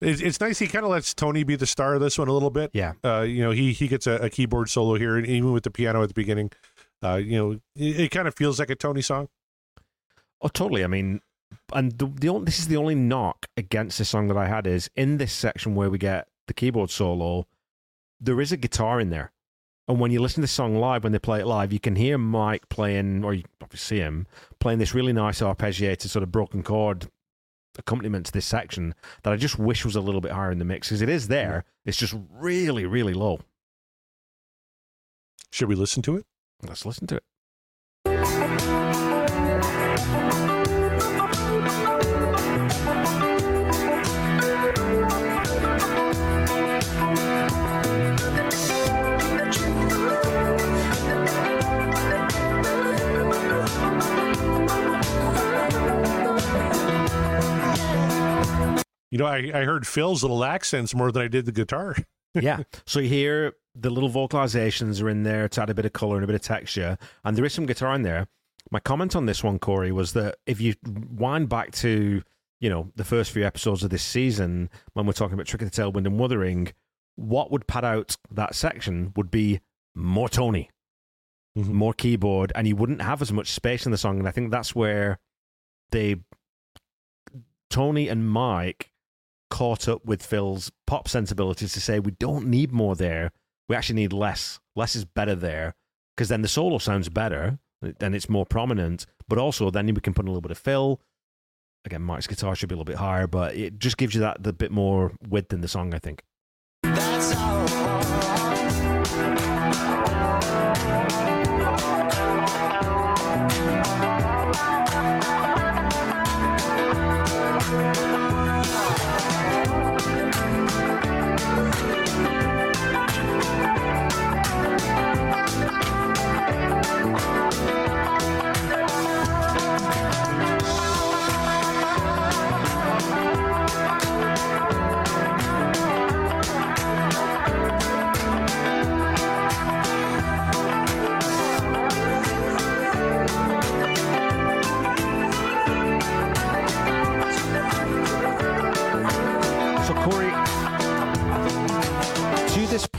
It's, it's nice. He kind of lets Tony be the star of this one a little bit. yeah. Uh, you know, he he gets a, a keyboard solo here, and even with the piano at the beginning, uh, you know, it, it kind of feels like a Tony song. Oh, totally. I mean, and the, the only, this is the only knock against this song that I had is in this section where we get the keyboard solo, there is a guitar in there. And when you listen to the song live, when they play it live, you can hear Mike playing, or you probably see him playing this really nice arpeggiated sort of broken chord accompaniment to this section that I just wish was a little bit higher in the mix because it is there. It's just really, really low. Should we listen to it? Let's listen to it. You know, I, I heard Phil's little accents more than I did the guitar. <laughs> yeah. So you hear the little vocalizations are in there to add a bit of color and a bit of texture, and there is some guitar in there. My comment on this one, Corey, was that if you wind back to you know the first few episodes of this season when we're talking about Trick of the Tail Wind and Wuthering, what would pad out that section would be more Tony, Mhm. more keyboard, and you wouldn't have as much space in the song. And I think that's where they Tony and Mike caught up with Phil's pop sensibilities to say we don't need more there. We actually need less. Less is better there because then the solo sounds better and it's more prominent. But also then we can put in a little bit of Phil. Again, Mike's guitar should be a little bit higher, but it just gives you that the bit more width in the song. I think.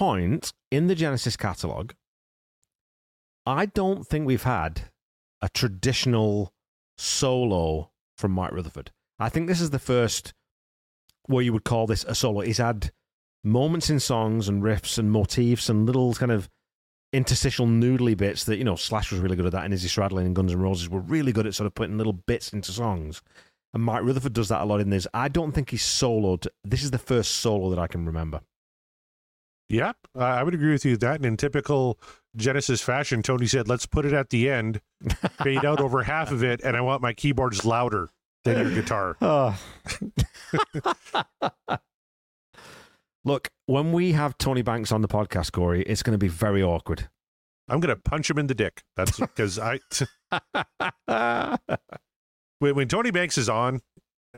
Point in the Genesis catalog, I don't think we've had a traditional solo from Mike Rutherford. I think this is the first where you would call this a solo. He's had moments in songs and riffs and motifs and little kind of interstitial noodly bits that, you know, Slash was really good at that and Izzy Stradlin and Guns N' Roses were really good at sort of putting little bits into songs. And Mike Rutherford does that a lot in this. I don't think he's soloed. This is the first solo that I can remember. Yep, uh, I would agree with you with that. And in typical Genesis fashion, Tony said, "Let's put it at the end, fade out over half of it, and I want my keyboards louder than your guitar." Oh. <laughs> Look, when we have Tony Banks on the podcast, Corey, it's going to be very awkward. I'm gonna punch him in the dick. That's <laughs> because I <laughs> when, when Tony Banks is on,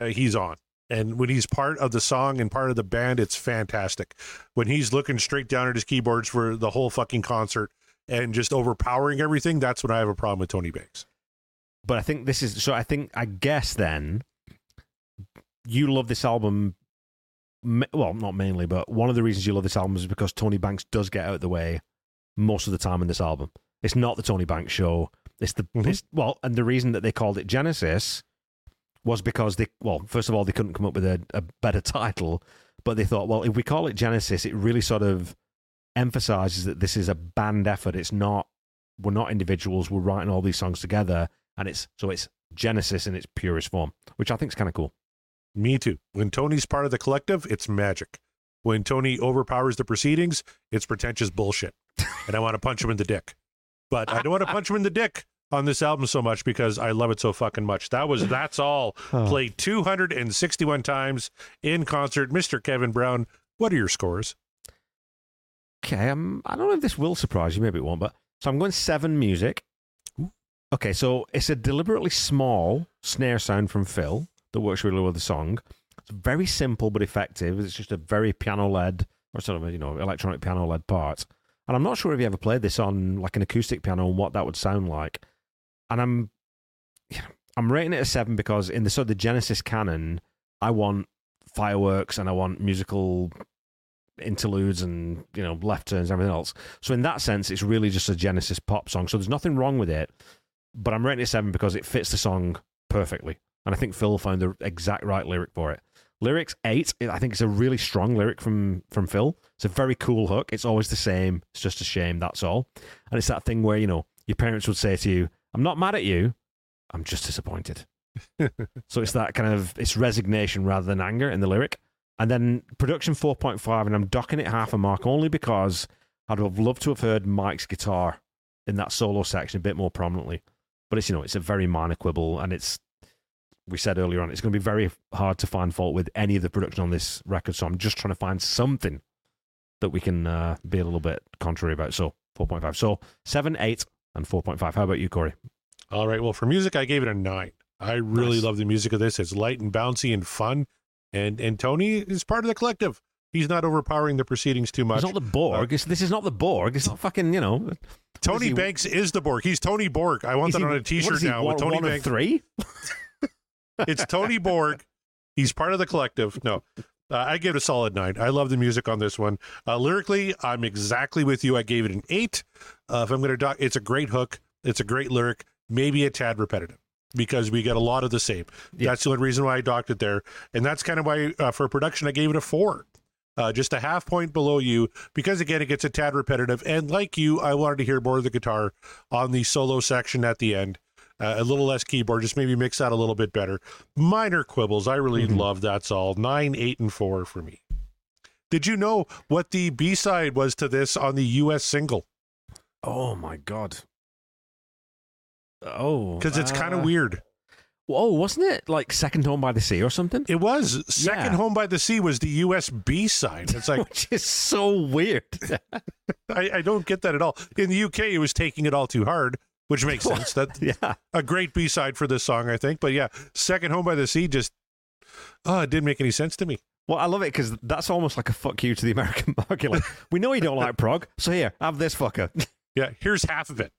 uh, he's on. And when he's part of the song and part of the band, it's fantastic. When he's looking straight down at his keyboards for the whole fucking concert and just overpowering everything, that's when I have a problem with Tony Banks. but I think this is so. I think I guess then you love this album. Well, not mainly, but one of the reasons you love this album is because Tony Banks does get out of the way most of the time in this album. It's not the Tony Banks show. It's the Mhm. it's, well, and the reason that they called it Genesis was because they well, first of all, they couldn't come up with a, a better title, but they thought, well, if we call it Genesis, it really sort of emphasizes that this is a band effort. It's not we're not individuals. We're writing all these songs together, and it's so it's Genesis in its purest form, which I think is kind of cool. Me too. When Tony's part of the collective, it's magic. When Tony overpowers the proceedings, it's pretentious bullshit. And I want to punch him in the dick. But I don't want to punch him in the dick on this album so much because I love it so fucking much. That was That's All <laughs> played 261 times in concert. Mr. Kevin Brown, what are your scores? Okay, um, I don't know if this will surprise you. Maybe it won't, but so I'm going seven music. Okay, so it's a deliberately small snare sound from Phil that works really well with the song. It's very simple but effective. It's just a very piano led or sort of you know electronic piano led part. And I'm not sure if you ever played this on like an acoustic piano and what that would sound like. And I'm I'm rating it a seven because in the sort of the Genesis canon, I want fireworks and I want musical interludes and you know left turns and everything else. So in that sense, it's really just a Genesis pop song. So there's nothing wrong with it, but I'm rating it seven because it fits the song perfectly, and I think Phil found the exact right lyric for it. Lyrics eight, I think it's a really strong lyric from from Phil. It's a very cool hook. It's always the same. It's just a shame. That's all. And it's that thing where you know your parents would say to you, "I'm not mad at you. I'm just disappointed." <laughs> so it's that kind of it's resignation rather than anger in the lyric. And then production 4.5, and I'm docking it half a mark only because I'd have loved to have heard Mike's guitar in that solo section a bit more prominently. But it's, you know, it's a very minor quibble, and it's, we said earlier on, it's going to be very hard to find fault with any of the production on this record. So I'm just trying to find something that we can uh, be a little bit contrary about. So 4.5. So 7, 8, and 4.5. How about you, Corey? All right. Well, for music, I gave it a nine. I really Nice. love the music of this. It's light and bouncy and fun. And and Tony is part of the collective. He's not overpowering the proceedings too much. It's not the Borg. Uh, it's, this is not the Borg. It's not fucking, you know. Tony is he- Banks is the Borg. He's Tony Borg. I want that he- on a what T-shirt now one, with Tony Banks. three? <laughs> It's Tony Borg. He's part of the collective. No, uh, I give it a solid nine. I love the music on this one. Uh, lyrically, I'm exactly with you. I gave it an eight. Uh, if I'm going to doc, it's a great hook. It's a great lyric. Maybe a tad repetitive because we get a lot of the same. Yeah. That's the only reason why I docked it there, and that's kind of why uh, for production I gave it a four. Uh, just a half point below you because again it gets a tad repetitive and like you i wanted to hear more of the guitar on the solo section at the end uh, a little less keyboard, just maybe mix that a little bit better. Minor quibbles. I really Mhm. love that's all. Nine, eight, and four for me. Did you know what the B side was to this on the U.S. single? Oh my god. Oh, Because it's kind uh, of weird. Oh, wasn't it like Second Home by the Sea or something? It was Second Yeah. Home by the Sea was the U.S. B side. It's like <laughs> Which is so weird. <laughs> I, I don't get that at all. In the U.K., it was taking it all too hard, which makes <laughs> sense. That yeah. a great B side for this song, I think. But yeah, Second Home by the Sea just oh, it didn't make any sense to me. Well, I love it because that's almost like a fuck you to the American <laughs> market. Like, we know you don't like prog, so here, have this fucker. <laughs> Yeah, here's half of it.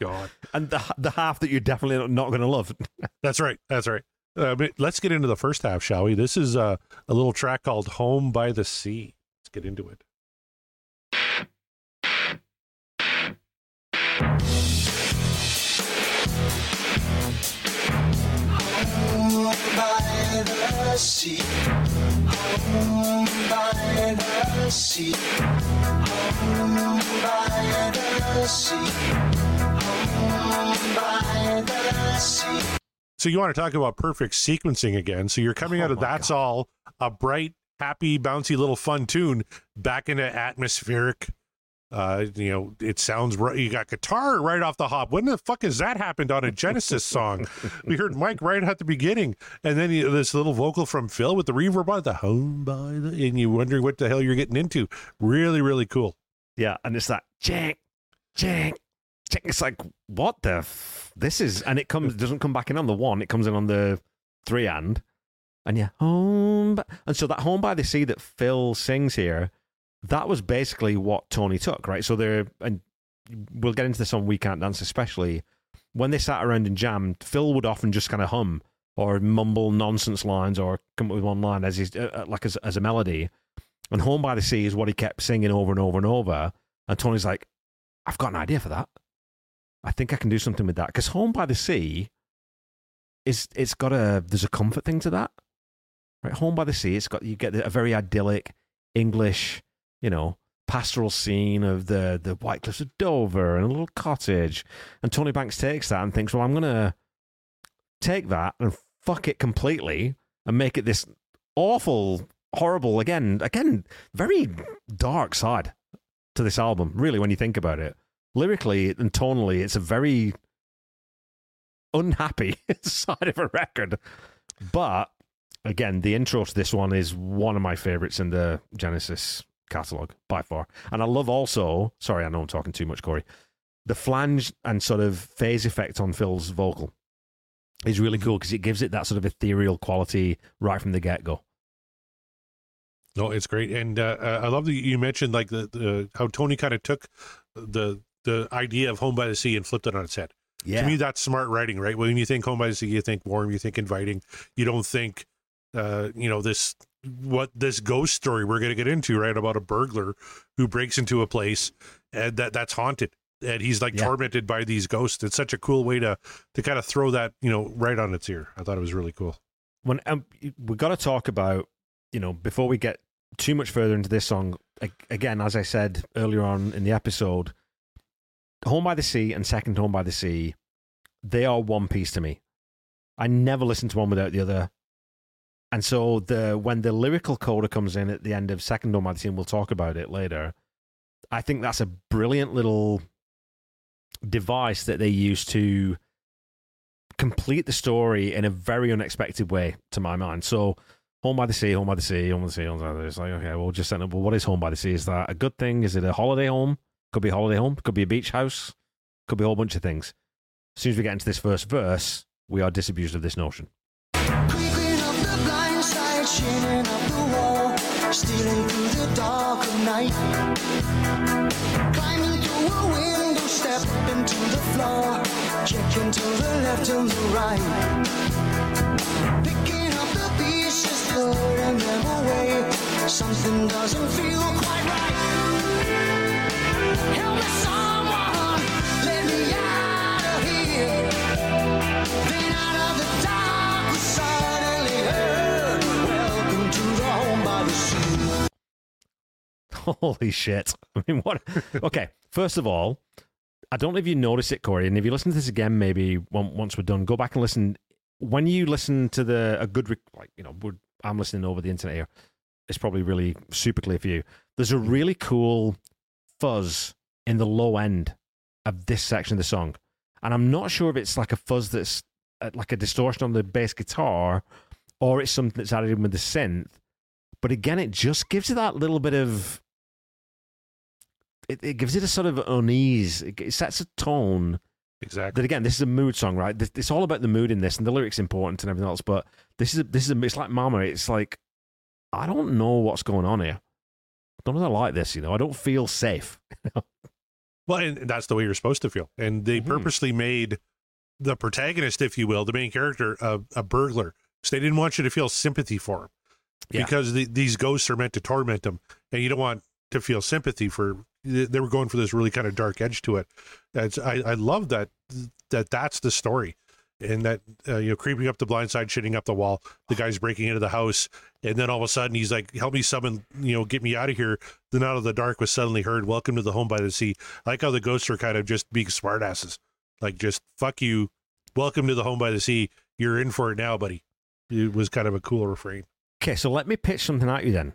God. and the, the half that you're definitely not going to love. That's right. That's right. Uh, let's get into the first half, shall we? This is uh, a little track called Home by the Sea. Let's get into it. The sea. Home by the sea. Home by the sea. Home by the sea. So you want to talk about perfect sequencing again. So you're coming Oh out of oh my That's All, a bright, happy, bouncy little fun tune, back into atmospheric Uh, you know, it sounds right. You got guitar right off the hop. When the fuck has that happened on a Genesis song? we heard Mike right at the beginning, and then you, this little vocal from Phil with the reverb on the home by the, and you wondering what the hell you're getting into. Really, really cool. Yeah, and it's that check, check, check. It's like what the f- this is, and it comes doesn't come back in on the one. It comes in on the three and, and yeah, home. By, and so that home by the sea that Phil sings here, that was basically what Tony took, right? So there, and we'll get into this on We Can't Dance, especially when they sat around and jammed. Phil would often just kind of hum or mumble nonsense lines or come up with one line as he's uh, like as, as a melody. And Home by the Sea is what he kept singing over and over and over. And Tony's like, I've got an idea for that. I think I can do something with that because Home by the Sea is it's got a there's a comfort thing to that, right? Home by the Sea, it's got you get a very idyllic English, you know, pastoral scene of the the White Cliffs of Dover and a little cottage. And Tony Banks takes that and thinks, well, I'm gonna take that and fuck it completely and make it this awful, horrible again, again, very dark side to this album. Really, when you think about it, lyrically and tonally, it's a very unhappy <laughs> side of a record. But again, the intro to this one is one of my favorites in the Genesis catalog by far. And I love also, sorry, I know I'm talking too much, Corey, the flange and sort of phase effect on Phil's vocal is really cool because it gives it that sort of ethereal quality right from the get go. No, it's great, and uh, uh, I love that you mentioned like the, the how Tony kind of took the the idea of Home by the Sea and flipped it on its head. Yeah. To me, that's smart writing, right? When you think Home by the Sea, you think warm, you think inviting. You don't think, uh, you know, this what this ghost story we're going to get into, right? About a burglar who breaks into a place and that that's haunted, and he's like Yeah. tormented by these ghosts. It's such a cool way to to kind of throw that, you know, right on its ear. I thought it was really cool. when um, we got to talk about you know before we get too much further into this song again as i said earlier on in the episode home by the sea and second home by the sea they are one piece to me i never listen to one without the other and so the when the lyrical coda comes in at the end of second sea and we'll talk about it later i think that's a brilliant little device that they use to complete the story in a very unexpected way to my mind. So, Home by the Sea, Home by the Sea, Home by the Sea, Home by the Sea. It's like, okay, well, just set up. Well, what is Home by the Sea? Is that a good thing? Is it a holiday home? Could be a holiday home. Could be a beach house. Could be a whole bunch of things. As soon as we get into this first verse, we are disabused of this notion. Shimming up the wall, stealing through the dark of night. Climbing through a window, step into the floor, checking to the left and the right. Picking up the pieces, throwing them away. Something doesn't feel quite right. Holy shit. <laughs> I mean, what? Okay, first of all, I don't know if you notice it, Corey, and if you listen to this again, maybe once we're done, go back and listen. When you listen to the a good, rec- like you know, I'm listening over the internet here. It's probably really super clear for you. There's a really cool fuzz in the low end of this section of the song, and I'm not sure if it's like a fuzz that's uh, like a distortion on the bass guitar, or it's something that's added in with the synth. But again, it just gives it that little bit of it, it gives it a sort of unease. It, it sets a tone Exactly. that again, this is a mood song, right? This, it's all about the mood in this, and the lyrics important and everything else. But this is a, this is a, it's like Mama. It's like I don't know what's going on here. I don't know like this. You know, I don't feel safe. <laughs> Well, and that's the way you're supposed to feel. And they Mhm. purposely made the protagonist, if you will, the main character, a, a burglar. So they didn't want you to feel sympathy for him Yeah. because the, these ghosts are meant to torment him, and you don't want to feel sympathy for. They were going for this really kind of dark edge to it. That's I, I love that that that's the story, and that uh, you know creeping up the blind side, shitting up the wall. The guy's breaking into the house, and then all of a sudden he's like, "Help me, summon, you know, get me out of here." Then out of the dark was suddenly heard, "Welcome to the home by the sea." I like how the ghosts are kind of just being smartasses, like just fuck you, welcome to the home by the sea. You're in for it now, buddy. It was kind of a cool refrain. Okay, so let me pitch something at you then.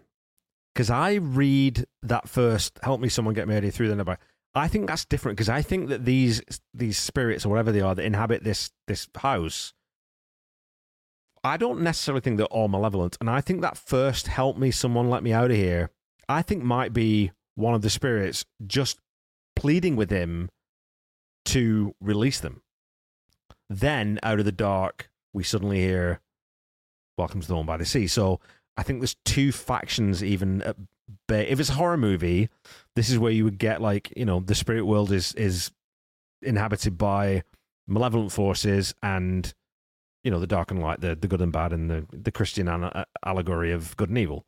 Because I read that first "Help me, someone get me out of here" through the number. I think that's different because I think that these these spirits or whatever they are that inhabit this this house. I don't necessarily think they're all malevolent, and I think that first "Help me, someone let me out of here" I think might be one of the spirits just pleading with him to release them. Then, out of the dark, we suddenly hear "Welcome to the Home by the Sea." So I think there's two factions even at. If it's a horror movie, this is where you would get like you know the spirit world is is inhabited by malevolent forces and you know the dark and light, the the good and bad, and the the Christian ana- allegory of good and evil.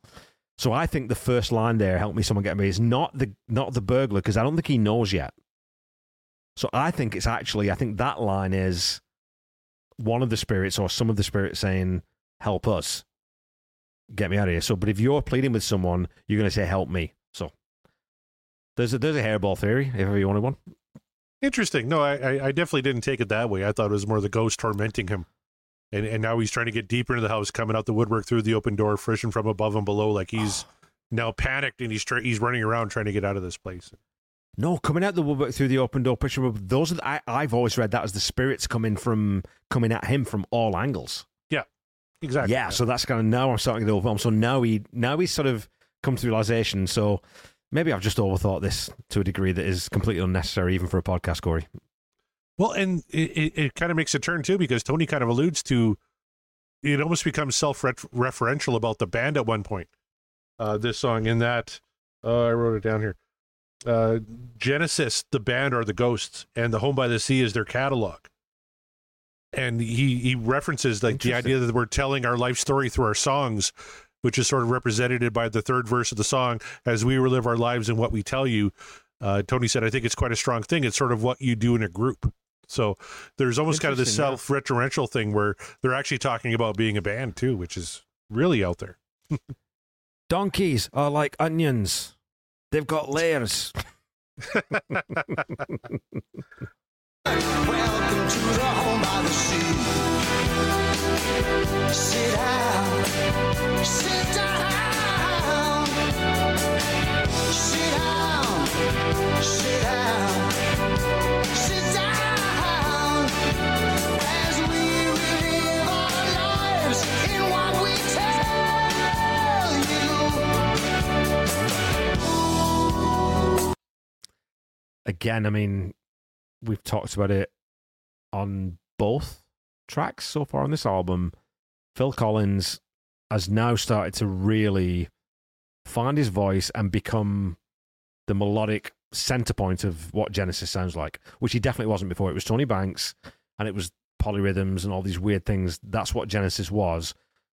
So I think the first line there, "Help me, someone get me," is not the not the burglar because I don't think he knows yet. So I think it's actually I think that line is one of the spirits or some of the spirits saying, "Help us." Get me out of here. So, but if you're pleading with someone, you're going to say, "Help me." So, there's a there's a hairball theory if ever you wanted one. Interesting. No, I, I definitely didn't take it that way. I thought it was more the ghost tormenting him, and and now he's trying to get deeper into the house, coming out the woodwork through the open door, friction from above and below, like he's <sighs> now panicked and he's try, he's running around trying to get out of this place. No, coming out the woodwork through the open door, pushing. Those are the, I I've always read that as the spirits coming from coming at him from all angles. Exactly. Yeah, so that's kind of now I'm starting to overwhelm. So now he now he's sort of come to realization. So maybe I've just overthought this to a degree that is completely unnecessary, even for a podcast, Corey. Well, and it, it, it kind of makes a turn too because Tony kind of alludes to it almost becomes self-referential about the band at one point. Uh, this song in that uh, I wrote it down here. Uh, Genesis, the band are the ghosts, and the Home by the Sea is their catalog. And he he references like the idea that we're telling our life story through our songs, which is sort of represented by the third verse of the song as we relive our lives and what we tell you. Uh, Tony said, I think it's quite a strong thing. It's sort of what you do in a group. So there's almost kind of this self-referential thing where they're actually talking about being a band too, which is really out there. <laughs> Donkeys are like onions; they've got layers. <laughs> <laughs> Sit down, sit down, sit down, sit down, sit down. As we relive our lives in what we tell you. Again, I mean, we've talked about it on both tracks so far on this album. Phil Collins has now started to really find his voice and become the melodic center point of what Genesis sounds like, which he definitely wasn't before. It was Tony Banks and it was polyrhythms and all these weird things. That's what Genesis was.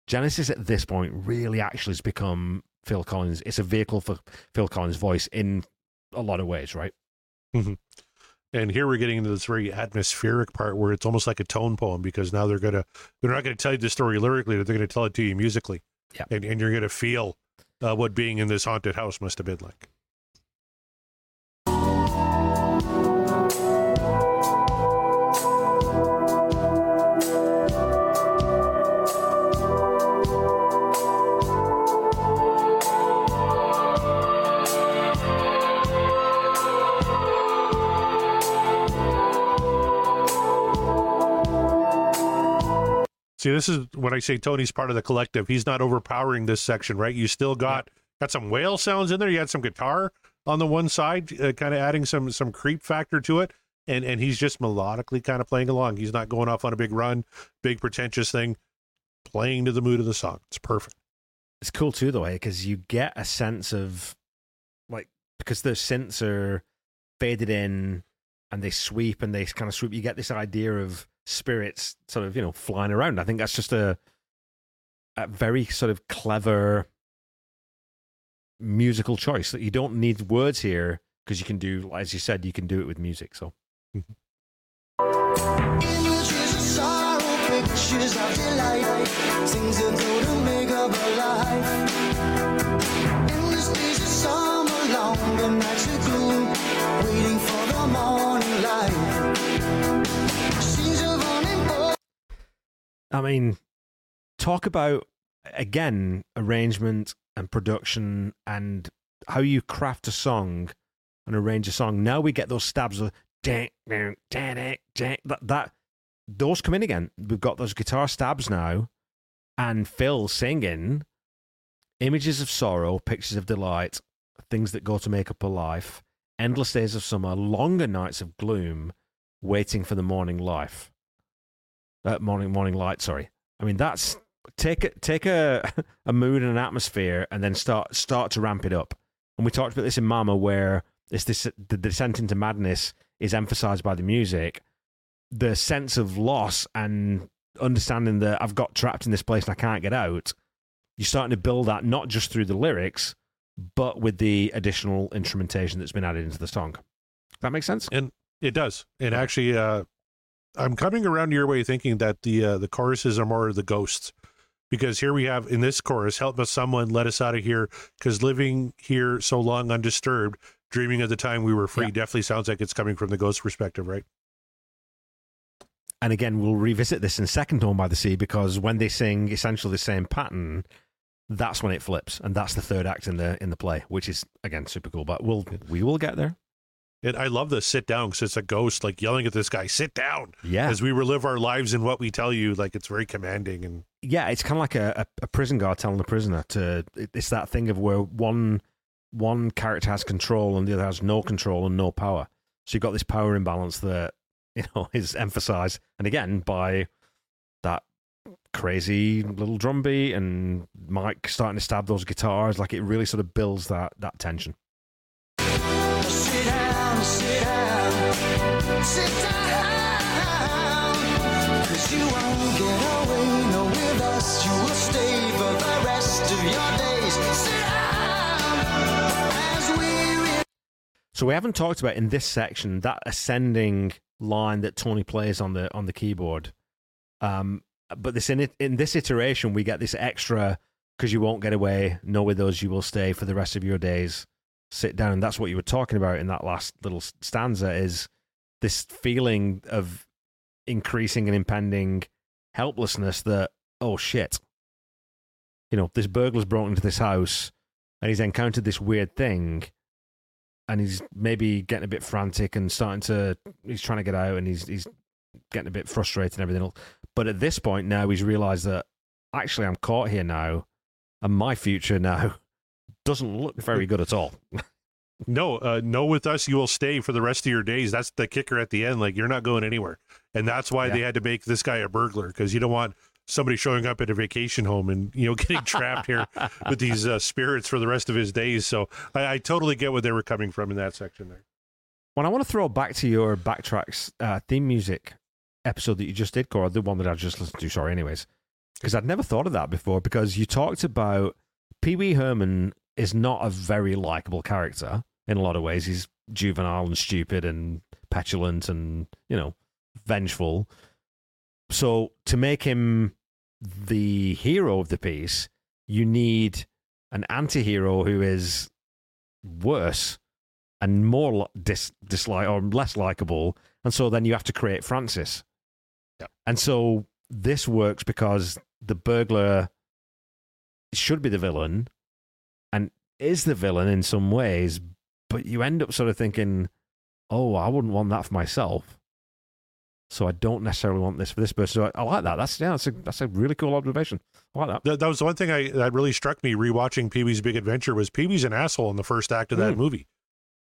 Genesis at this point really actually has become Phil Collins. It's a vehicle for Phil Collins' voice in a lot of ways, right? Mm-hmm. And here we're getting into this very atmospheric part where it's almost like a tone poem because now they're gonna they're not gonna tell you the story lyrically, they're gonna tell it to you musically. Yeah. And and you're gonna feel uh, what being in this haunted house must have been like. See, this is when I say Tony's part of the collective. He's not overpowering this section, right? You still got got some whale sounds in there. You had some guitar on the one side, uh, kind of adding some some creep factor to it, and and he's just melodically kind of playing along. He's not going off on a big run, big pretentious thing, playing to the mood of the song. It's perfect. It's cool too, though, because you get a sense of like because the synths are faded in and they sweep and they kind of sweep. You get this idea of spirits sort of you know flying around. I think that's just a a very sort of clever musical choice that you don't need words here because you can do, as you said, you can do it with music. So <laughs> Images of sorrow, pictures of delight, I mean, talk about again arrangement and production and how you craft a song and arrange a song. Now we get those stabs of dang, dang, dang, dang, that, that those come in again. We've got those guitar stabs now, and Phil singing images of sorrow, pictures of delight, things that go to make up a life, endless days of summer, longer nights of gloom, waiting for the morning life. Uh, morning morning light, sorry. I mean that's take it take a <laughs> a mood and an atmosphere and then start start to ramp it up. And we talked about this in Mama where it's this the descent into madness is emphasized by the music. The sense of loss and understanding that I've got trapped in this place and I can't get out. You're starting to build that not just through the lyrics, but with the additional instrumentation that's been added into the song. That makes sense? And it does. And actually, uh, I'm coming around your way thinking that the uh, the choruses are more of the ghosts, because here we have in this chorus, "Help us, someone, let us out of here," because living here so long undisturbed, dreaming of the time we were free, Yeah. definitely sounds like it's coming from the ghost perspective, right? And again, we'll revisit this in Second Home by the Sea because when they sing essentially the same pattern, that's when it flips, and that's the third act in the in the play, which is again super cool. But we'll we will get there. And I love the sit down because it's a ghost like yelling at this guy, "Sit down!" Yeah, As we relive our lives and what we tell you, like it's very commanding and yeah, it's kind of like a, a, a prison guard telling the prisoner to. It's that thing of where one one character has control and the other has no control and no power. So you've got this power imbalance that <laughs> you know is emphasized, and again by that crazy little drum beat and Mike starting to stab those guitars. Like it really sort of builds that that tension. Sit down. Cause you won't get away, no, with us. You will stay for the rest of your days. Sit down we So we haven't talked about in this section that ascending line that Tony plays on the on the keyboard. Um, but this in it, in this iteration we get this extra because you won't get away. No, with us you will stay for the rest of your days. Sit down, and that's what you were talking about in that last little stanza. Is this feeling of increasing and impending helplessness that oh shit, you know this burglar's broken into this house and he's encountered this weird thing and he's maybe getting a bit frantic and starting to he's trying to get out and he's he's getting a bit frustrated and everything else. But at this point now he's realized that actually I'm caught here now and my future now <laughs> doesn't look very good at all. <laughs> No, uh, no, with us, you will stay for the rest of your days. That's the kicker at the end. Like, you're not going anywhere. And that's why they had to make this guy a burglar because you don't want somebody showing up at a vacation home and, you know, <laughs> getting trapped here with these uh, spirits for the rest of his days. So I, I totally get where they were coming from in that section there. When I want to throw back to your backtracks uh, theme music episode that you just did, Corey, the one that I just listened to, sorry, anyways, because I'd never thought of that before. Because you talked about Pee Wee Herman is not a very likable character in a lot of ways. He's juvenile and stupid and petulant and, you know, vengeful. So to make him the hero of the piece, you need an anti hero who is worse and more dis- dislike or less likable, and so then you have to create Francis. And so this works because the burglar should be the villain and is the villain in some ways, but you end up sort of thinking, "Oh, I wouldn't want that for myself." So I don't necessarily want this for this person. So I, I like that. That's yeah, that's a that's a really cool observation. I like that. That, that was the one thing I, that really struck me rewatching Pee Wee's Big Adventure was Pee Wee's an asshole in the first act of that Mm. movie.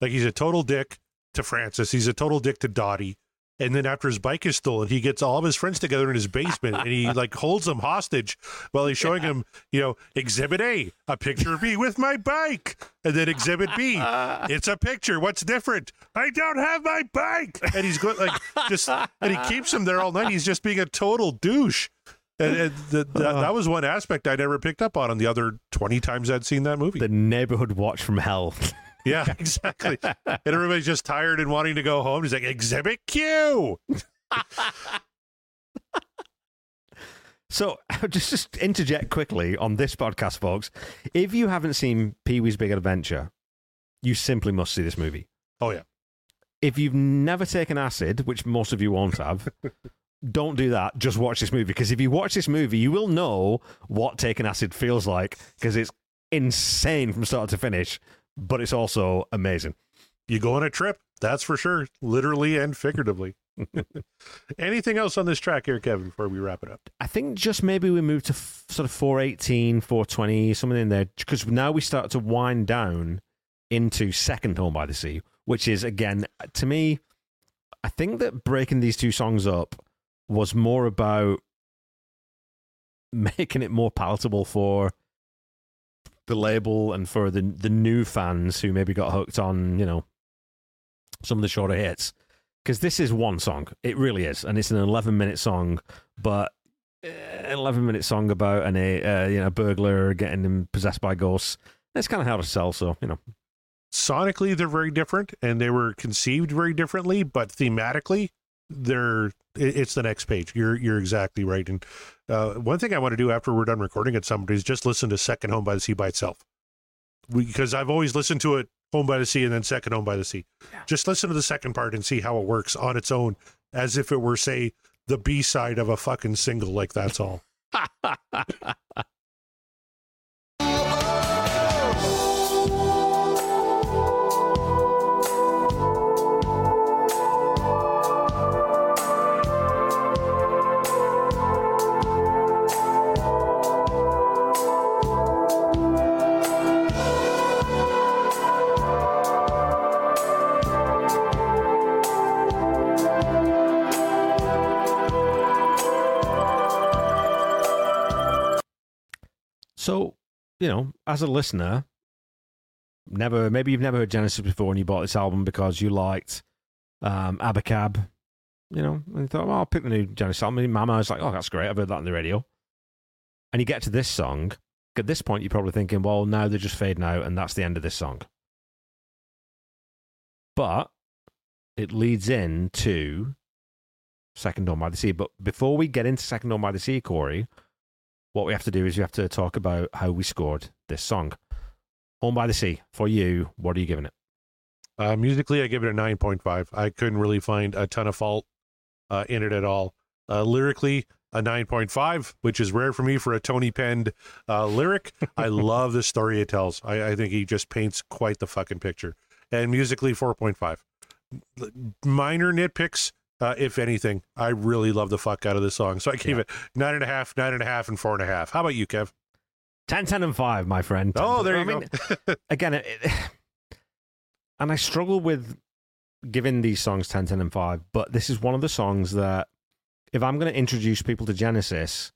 Like, he's a total dick to Francis. He's a total dick to Dottie. And then after his bike is stolen, he gets all of his friends together in his basement and he like holds them hostage while he's showing him, you know, exhibit A, a picture of me with my bike. And then exhibit B, <laughs> it's a picture. What's different? I don't have my bike. And he's going like just, and he keeps him there all night. He's just being a total douche. And, and the, the, that was one aspect I never picked up on on the other 20 times I'd seen that movie. The neighborhood watch from hell. <laughs> yeah, <laughs> exactly. and everybody's just tired and wanting to go home. He's like, Exhibit Q. <laughs> So, <laughs> just just interject quickly on this podcast, folks. If you haven't seen Pee Wee's Big Adventure, you simply must see this movie. Oh, yeah. If you've never taken acid, which most of you won't have, don't do that. Just watch this movie because if you watch this movie, you will know what taking acid feels like because it's insane from start to finish, but it's also amazing. You go on a trip, that's for sure, literally and figuratively. <laughs> Anything else on this track here, Kevin, before we wrap it up? I think just maybe we move to f- sort of 418, 420, something in there, because now we start to wind down into Second Home by the Sea, which is, again, to me, I think that breaking these two songs up was more about <laughs> making it more palatable for the label and for the the new fans who maybe got hooked on, you know, some of the shorter hits. Because this is one song, it really is, and it's an 11 minute song, but uh, an 11 minute song about an a uh, you know burglar getting him possessed by ghosts. That's kind of how to sell, so you know. Sonically, they're very different, and they were conceived very differently, but thematically, they're it's the next page. You're you're exactly right. And uh, one thing I want to do after we're done recording it, somebody is just listen to Second Home by the Sea by itself, because I've always listened to it Home by the Sea and then Second Home by the Sea. Just listen to the second part and see how it works on its own, as if it were say the B side of a fucking single. Like that's all. <laughs> So, you know, as a listener, never maybe you've never heard Genesis before and you bought this album because you liked um Abacab, you know, and you thought, well, I'll pick the new Genesis album. And Mama was like, oh, that's great. I've heard that on the radio. And you get to this song. At this point, you're probably thinking, well, now they're just fading out, and that's the end of this song. But it leads in to Second Dawn by the Sea. But before we get into Second Dawn by the Sea, Corey, what we have to do is we have to talk about how we scored this song. Home by the Sea, for you, what are you giving it? Uh, musically, I give it a 9.5. I couldn't really find a ton of fault uh, in it at all. Uh, lyrically, a 9.5, which is rare for me for a Tony penned uh, lyric. I <laughs> love the story it tells. I, I think he just paints quite the fucking picture. And musically, 4.5. Minor nitpicks, uh, if anything. I really love the fuck out of this song. So I gave it nine and a half, nine and a half, and four and a half. How about you, Kev? 10, 10, and 5, my friend. Oh, there you I go. mean, <laughs> again, it, and I struggle with giving these songs 10, 10, and 5, but this is one of the songs that if I'm going to introduce people to Genesis,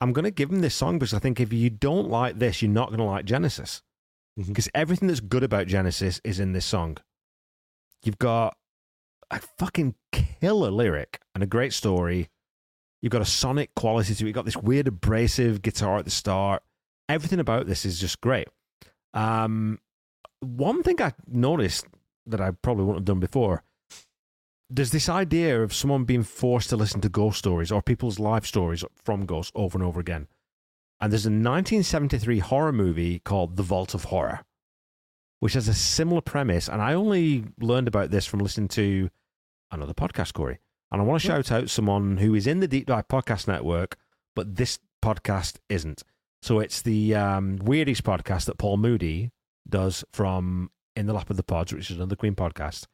I'm going to give them this song because I think if you don't like this, you're not going to like Genesis. Because everything that's good about Genesis is in this song. You've got a fucking killer lyric and a great story. You've got a sonic quality to it. You've got this weird abrasive guitar at the start. Everything about this is just great. Um, one thing I noticed that I probably wouldn't have done before there's this idea of someone being forced to listen to ghost stories or people's life stories from ghosts over and over again. And there's a 1973 horror movie called The Vault of Horror, which has a similar premise. And I only learned about this from listening to another podcast, Corey. And I want to shout out someone who is in the Deep Dive Podcast Network, but this podcast isn't. So it's the um, Weirdies podcast that Paul Moody does from In the Lap of the Pods, which is another Queen podcast.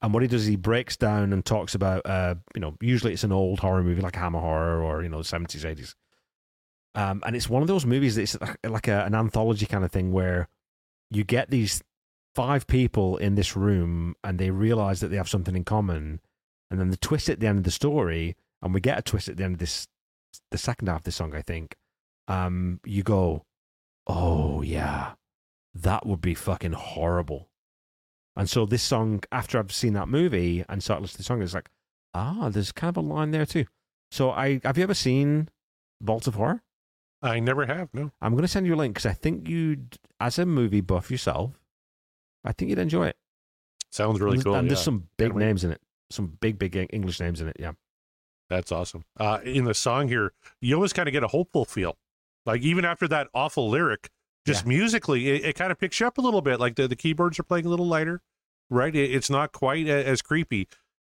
And what he does is he breaks down and talks about, uh, you know, usually it's an old horror movie like Hammer Horror or, you know, 70s, 80s. Um, and it's one of those movies that's like, like a, an anthology kind of thing where you get these five people in this room and they realize that they have something in common. And then the twist at the end of the story, and we get a twist at the end of this, the second half of the song, I think. Um, you go, oh, yeah, that would be fucking horrible. And so this song, after I've seen that movie and started listening to the song, it's like, ah, there's kind of a line there too. So I have you ever seen Vault of Horror? I never have, no. I'm going to send you a link because I think you'd, as a movie buff yourself, I think you'd enjoy it. Sounds really and, cool. And yeah. there's some big Can't wait. names in it, some big, big English names in it. Yeah. That's awesome. Uh, in the song here, you always kind of get a hopeful feel. Like even after that awful lyric, just musically, it, it kind of picks you up a little bit. Like the, the keyboards are playing a little lighter, right? It, it's not quite a, as creepy.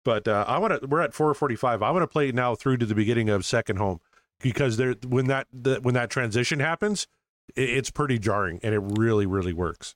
But uh, I want to. We're at 4:45. I want to play it now through to the beginning of Second Home because there when that the, when that transition happens, it, it's pretty jarring, and it really, really works.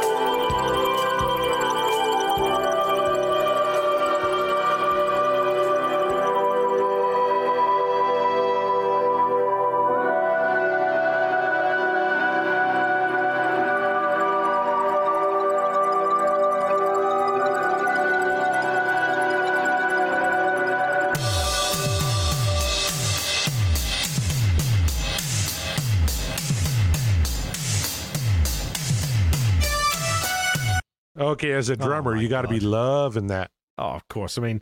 Okay, as a drummer, Oh you got to be loving that. Oh, of course. I mean,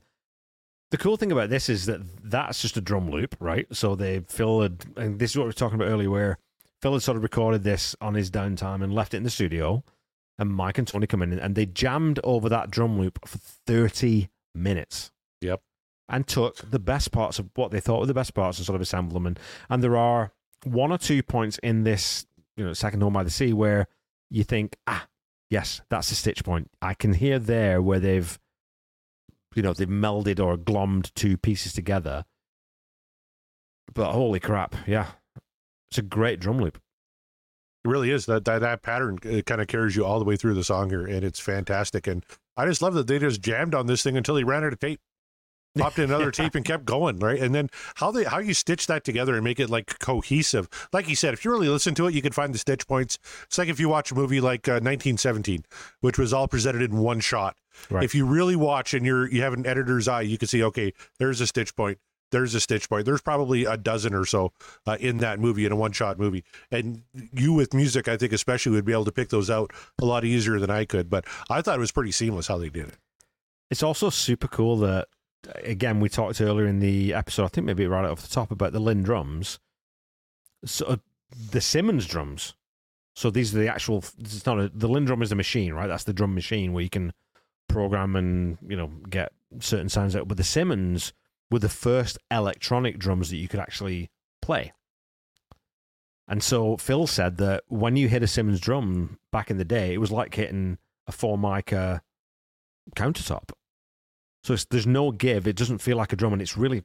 the cool thing about this is that that's just a drum loop, right? So they Phil had, and this is what we were talking about earlier, where Phil had sort of recorded this on his downtime and left it in the studio, and Mike and Tony come in and they jammed over that drum loop for thirty minutes. Yep. And took the best parts of what they thought were the best parts and sort of assembled them. And, and there are one or two points in this, you know, second home by the sea where you think, ah, yes, that's the stitch point. I can hear there where they've you know, they've melded or glommed two pieces together. But holy crap, yeah. It's a great drum loop. It really is that that, that pattern uh, kind of carries you all the way through the song here, and it's fantastic. And I just love that they just jammed on this thing until he ran out of tape, popped in another <laughs> tape, and kept going. Right, and then how they how you stitch that together and make it like cohesive. Like you said, if you really listen to it, you can find the stitch points. It's like if you watch a movie like uh, 1917, which was all presented in one shot. Right. If you really watch and you're you have an editor's eye, you can see okay, there's a stitch point. There's a stitch point. There's probably a dozen or so uh, in that movie, in a one shot movie. And you, with music, I think especially, would be able to pick those out a lot easier than I could. But I thought it was pretty seamless how they did it. It's also super cool that, again, we talked earlier in the episode, I think maybe right off the top, about the Linn drums. So uh, the Simmons drums. So these are the actual, it's not a, the Linn drum is the machine, right? That's the drum machine where you can program and, you know, get certain sounds out. But the Simmons were the first electronic drums that you could actually play. And so Phil said that when you hit a Simmons drum back in the day, it was like hitting a Formica countertop. So it's, there's no give. It doesn't feel like a drum, and it's really,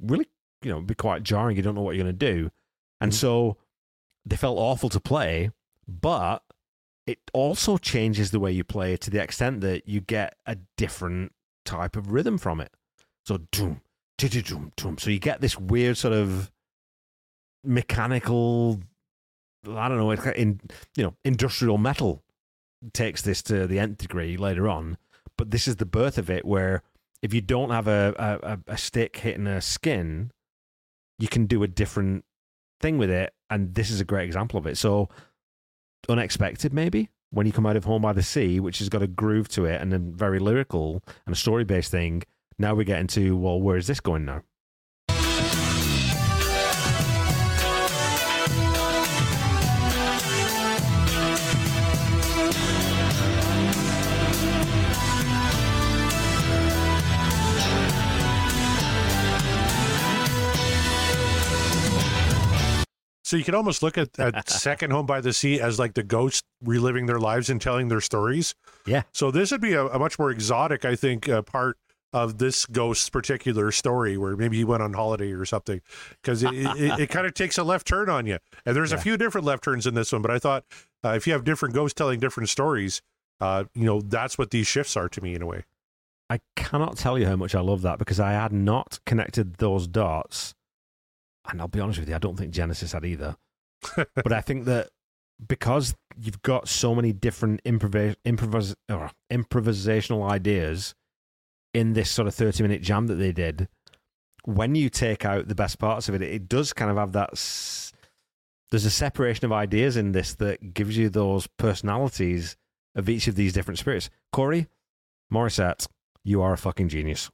really, you know, be quite jarring. You don't know what you're going to do, and Mhm. so they felt awful to play. But it also changes the way you play it to the extent that you get a different type of rhythm from it. So doom, doom, doom. So you get this weird sort of mechanical. I don't know. it's kind of In you know, industrial metal takes this to the nth degree later on. But this is the birth of it, where if you don't have a, a, a- stick hitting a skin, you can do a different thing with it. And this is a great example of it. So unexpected, maybe when you come out of Home by the Sea, which has got a groove to it and a very lyrical and a story based thing. Now we get into well, where is this going now? So you can almost look at, at <laughs> Second Home by the Sea as like the ghost reliving their lives and telling their stories. Yeah. So this would be a, a much more exotic, I think, uh, part of this ghost's particular story, where maybe he went on holiday or something, because it, it, it <laughs> kind of takes a left turn on you. And there's a few different left turns in this one, but I thought uh, if you have different ghosts telling different stories, uh, you know, that's what these shifts are to me in a way. I cannot tell you how much I love that because I had not connected those dots. And I'll be honest with you, I don't think Genesis had either. <laughs> but I think that because you've got so many different improvis- improvis- or improvisational ideas in this sort of 30 minute jam that they did, when you take out the best parts of it, it does kind of have that. S- there's a separation of ideas in this that gives you those personalities of each of these different spirits. Corey, Morissette, you are a fucking genius.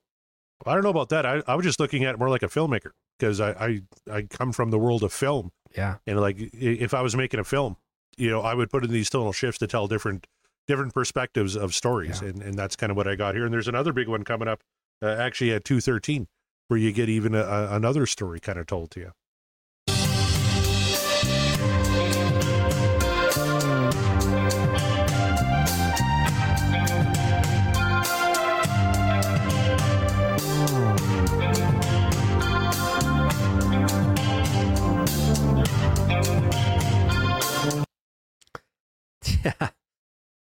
I don't know about that. I, I was just looking at it more like a filmmaker because I, I, I come from the world of film. Yeah. and like if i was making a film you know i would put in these tonal shifts to tell different different perspectives of stories Yeah. and and that's kind of what i got here and there's another big one coming up uh, actually at 213 where you get even a, a, another story kind of told to you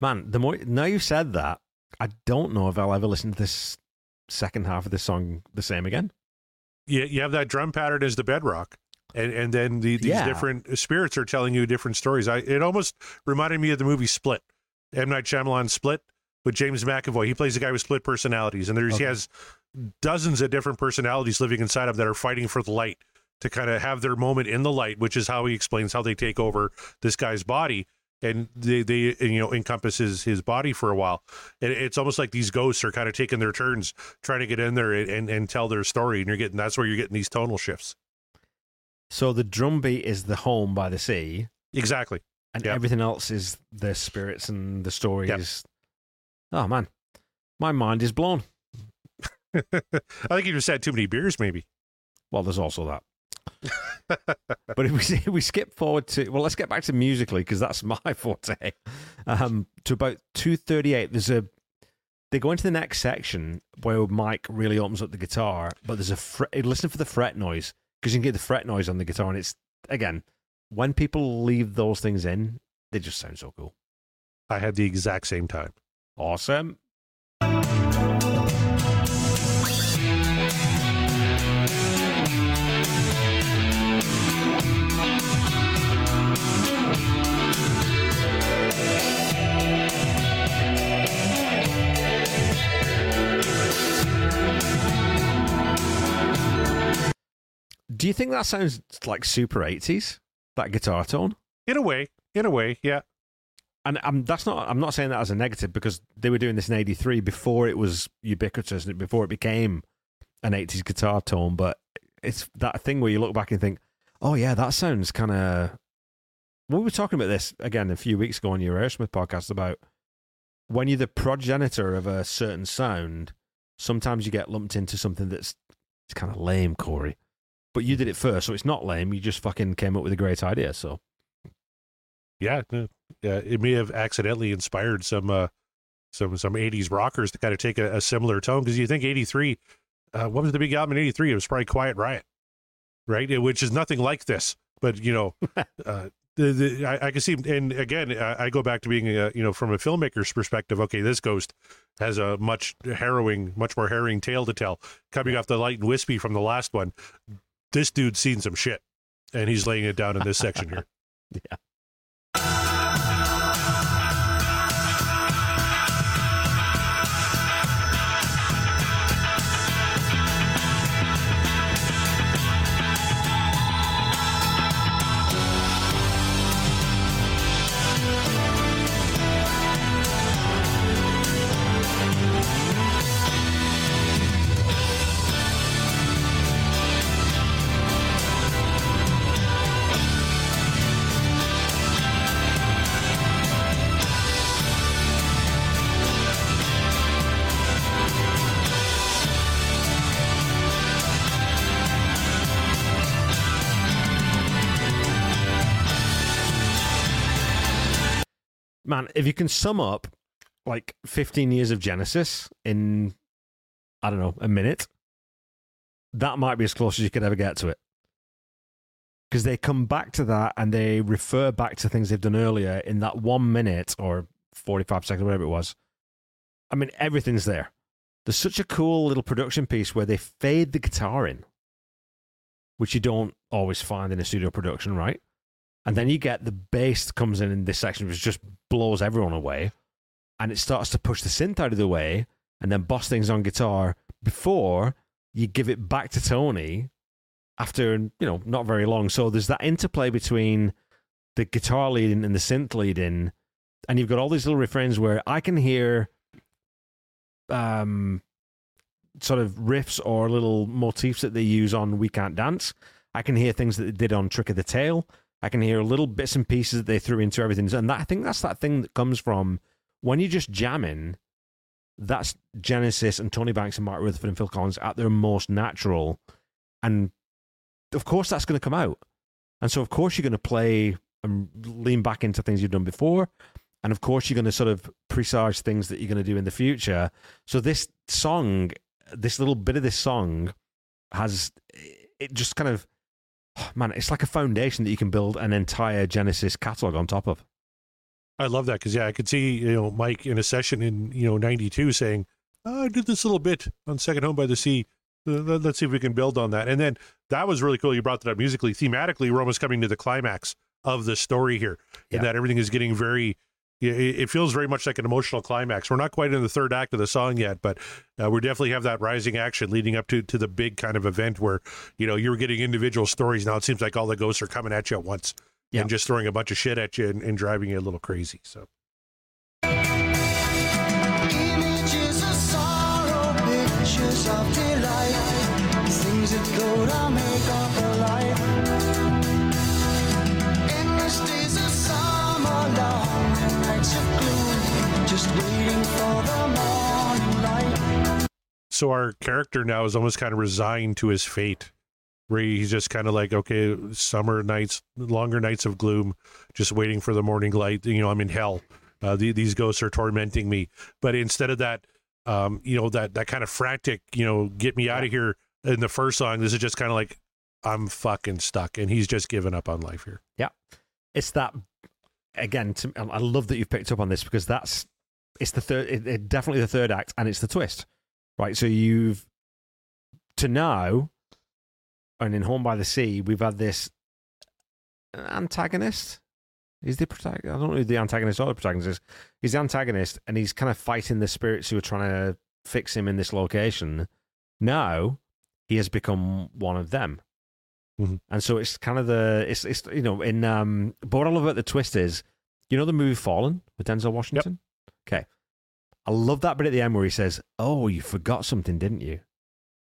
Man, the more now you've said that, I don't know if I'll ever listen to this second half of this song the same again. You, you have that drum pattern as the bedrock. And, and then the, these Yeah. different spirits are telling you different stories. I it almost reminded me of the movie Split, M Night Shyamalan Split with James McAvoy. He plays a guy with split personalities, and there's he has dozens of different personalities living inside of that are fighting for the light to kind of have their moment in the light, which is how he explains how they take over this guy's body and they they you know encompasses his body for a while. And it's almost like these ghosts are kind of taking their turns trying to get in there and, and, and tell their story, and you're getting that's where you're getting these tonal shifts. So the drum beat is the home by the sea, Exactly. and Yep. everything else is the spirits and the stories. Yep. Oh man, my mind is blown. <laughs> I think you just had too many beers, maybe. Well, there's also that. <laughs> but if we <laughs> if we skip forward to well, let's get back to musically because that's <laughs> my forte. Um, to about two thirty eight, there's a they go into the next section where Mike really opens up the guitar, but there's a fret, listen for the fret noise because you can get the fret noise on the guitar, and it's again when people leave those things in, they just sound so cool. I had the exact same time. Awesome. Do you think that sounds like super 80s? That guitar tone? In a way, in a way, yeah. and I'm that's not I'm not saying that as a negative because they were doing this in '83 before it was ubiquitous and before it became an '80s guitar tone. But it's that thing where you look back and think, oh yeah, that sounds kind of. We were talking about this again a few weeks ago on your Aerosmith podcast about when you're the progenitor of a certain sound. Sometimes you get lumped into something that's it's kind of lame, Corey. But you did it first, so it's not lame. You just fucking came up with a great idea. So Yeah, yeah, it may have accidentally inspired some uh, some some '80s rockers to kind of take a, a similar tone because you think '83, uh, what was the big album in '83? It was probably Quiet Riot, right? It- which is nothing like this, but you know, <laughs> uh, the, the, I, I can see, and again, I, I go back to being, a, you know, from a filmmaker's perspective. Okay, this ghost has a much harrowing, much more harrowing tale to tell. Coming off the light and wispy from the last one, this dude's seen some shit, and he's laying it down in this section here. <laughs> man, if you can sum up like 15 years of Genesis in, I don't know, a minute, that might be as close as you could ever get to it. Because they come back to that and they refer back to things they've done earlier in that one minute or 45 seconds, whatever it was. I mean, everything's there. There's such a cool little production piece where they fade the guitar in, which you don't always find in a studio production, right? And then you get the bass comes in in this section, which just blows everyone away. And it starts to push the synth out of the way and then boss things on guitar before you give it back to Tony after, you know, not very long. So there's that interplay between the guitar leading and the synth leading. And you've got all these little refrains where I can hear um sort of riffs or little motifs that they use on We Can't Dance. I can hear things that they did on Trick of the Tail. I can hear little bits and pieces that they threw into everything. And that, I think that's that thing that comes from when you're just jamming, that's Genesis and Tony Banks and Mark Rutherford and Phil Collins at their most natural. And of course, that's going to come out. And so, of course, you're going to play and lean back into things you've done before. And of course, you're going to sort of presage things that you're going to do in the future. So, this song, this little bit of this song has, it just kind of, <sighs> man, it's like a foundation that you can build an entire Genesis catalog on top of. I love that because yeah, I could see you know Mike in a session in you know '92 saying, oh, "I did this little bit on Second Home by the Sea. Let- Let's see if we can build on that." And then that was really cool. You brought that up musically, thematically. We're almost coming to the climax of the story here, Yeah. and that everything is getting very. It feels very much like an emotional climax. We're not quite in the third act of the song yet, but uh, we definitely have that rising action leading up to to the big kind of event where you know you're getting individual stories. Now it seems like all the ghosts are coming at you at once Yeah. and just throwing a bunch of shit at you and, and driving you a little crazy. So. So our character now is almost kind of resigned to his fate where he's just kind of like okay summer nights longer nights of gloom just waiting for the morning light you know i'm in hell uh, the, these ghosts are tormenting me but instead of that um, you know that that kind of frantic you know get me out of here in the first song this is just kind of like i'm fucking stuck and he's just given up on life here Yeah. It's that again. To, I love that you've picked up on this because that's it's the third, it, it- definitely the third act, and it's the twist, right? So you've to now, and in Home by the Sea, we've had this antagonist. Is the protagonist? I don't know who the antagonist or the protagonist is. He's the antagonist, and he's kind of fighting the spirits who are trying to fix him in this location. Now he has become one of them. Mhm. And so it's kind of the it's it's you know in um but what I love about the twist is you know the movie Fallen with Denzel Washington? Okay. I love that bit at the end where he says, Oh, you forgot something, didn't you?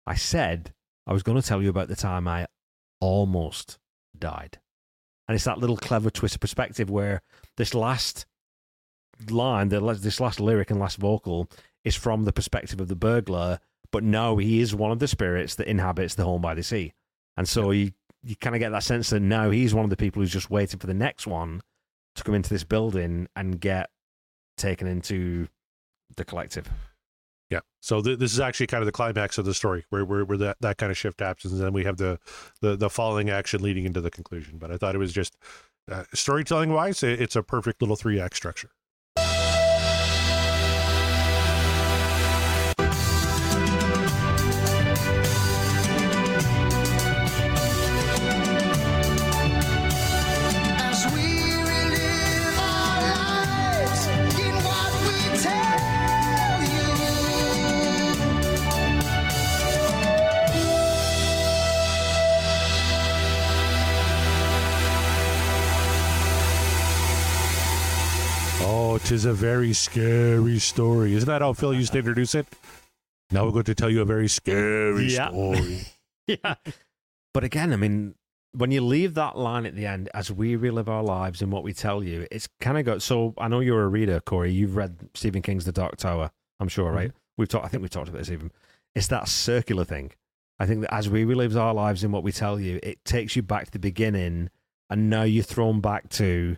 I said I was gonna tell you about the time I almost died. And it's that little clever twist of perspective where this last line, this last lyric and last vocal is from the perspective of the burglar, but no, he is one of the spirits that inhabits the home by the sea. And so you, you kind of get that sense that now he's one of the people who's just waiting for the next one to come into this building and get taken into the collective. Yeah. So th- this is actually kind of the climax of the story, where where, where that, that kind of shift happens, and then we have the, the the following action leading into the conclusion. But I thought it was just uh, storytelling wise, it, it's a perfect little three act structure. Tis a very scary story. Isn't that how Phil used to introduce it? Now we're going to tell you a very scary Yeah. story. <laughs> yeah. But again, I mean, when you leave that line at the end, as we relive our lives and what we tell you, it's kind of got. So I know you're a reader, Corey. You've read Stephen King's The Dark Tower. I'm sure, right? Mm-hmm. We've talked. I think we've talked about this even. It's that circular thing. I think that as we relive our lives and what we tell you, it takes you back to the beginning, and now you're thrown back to.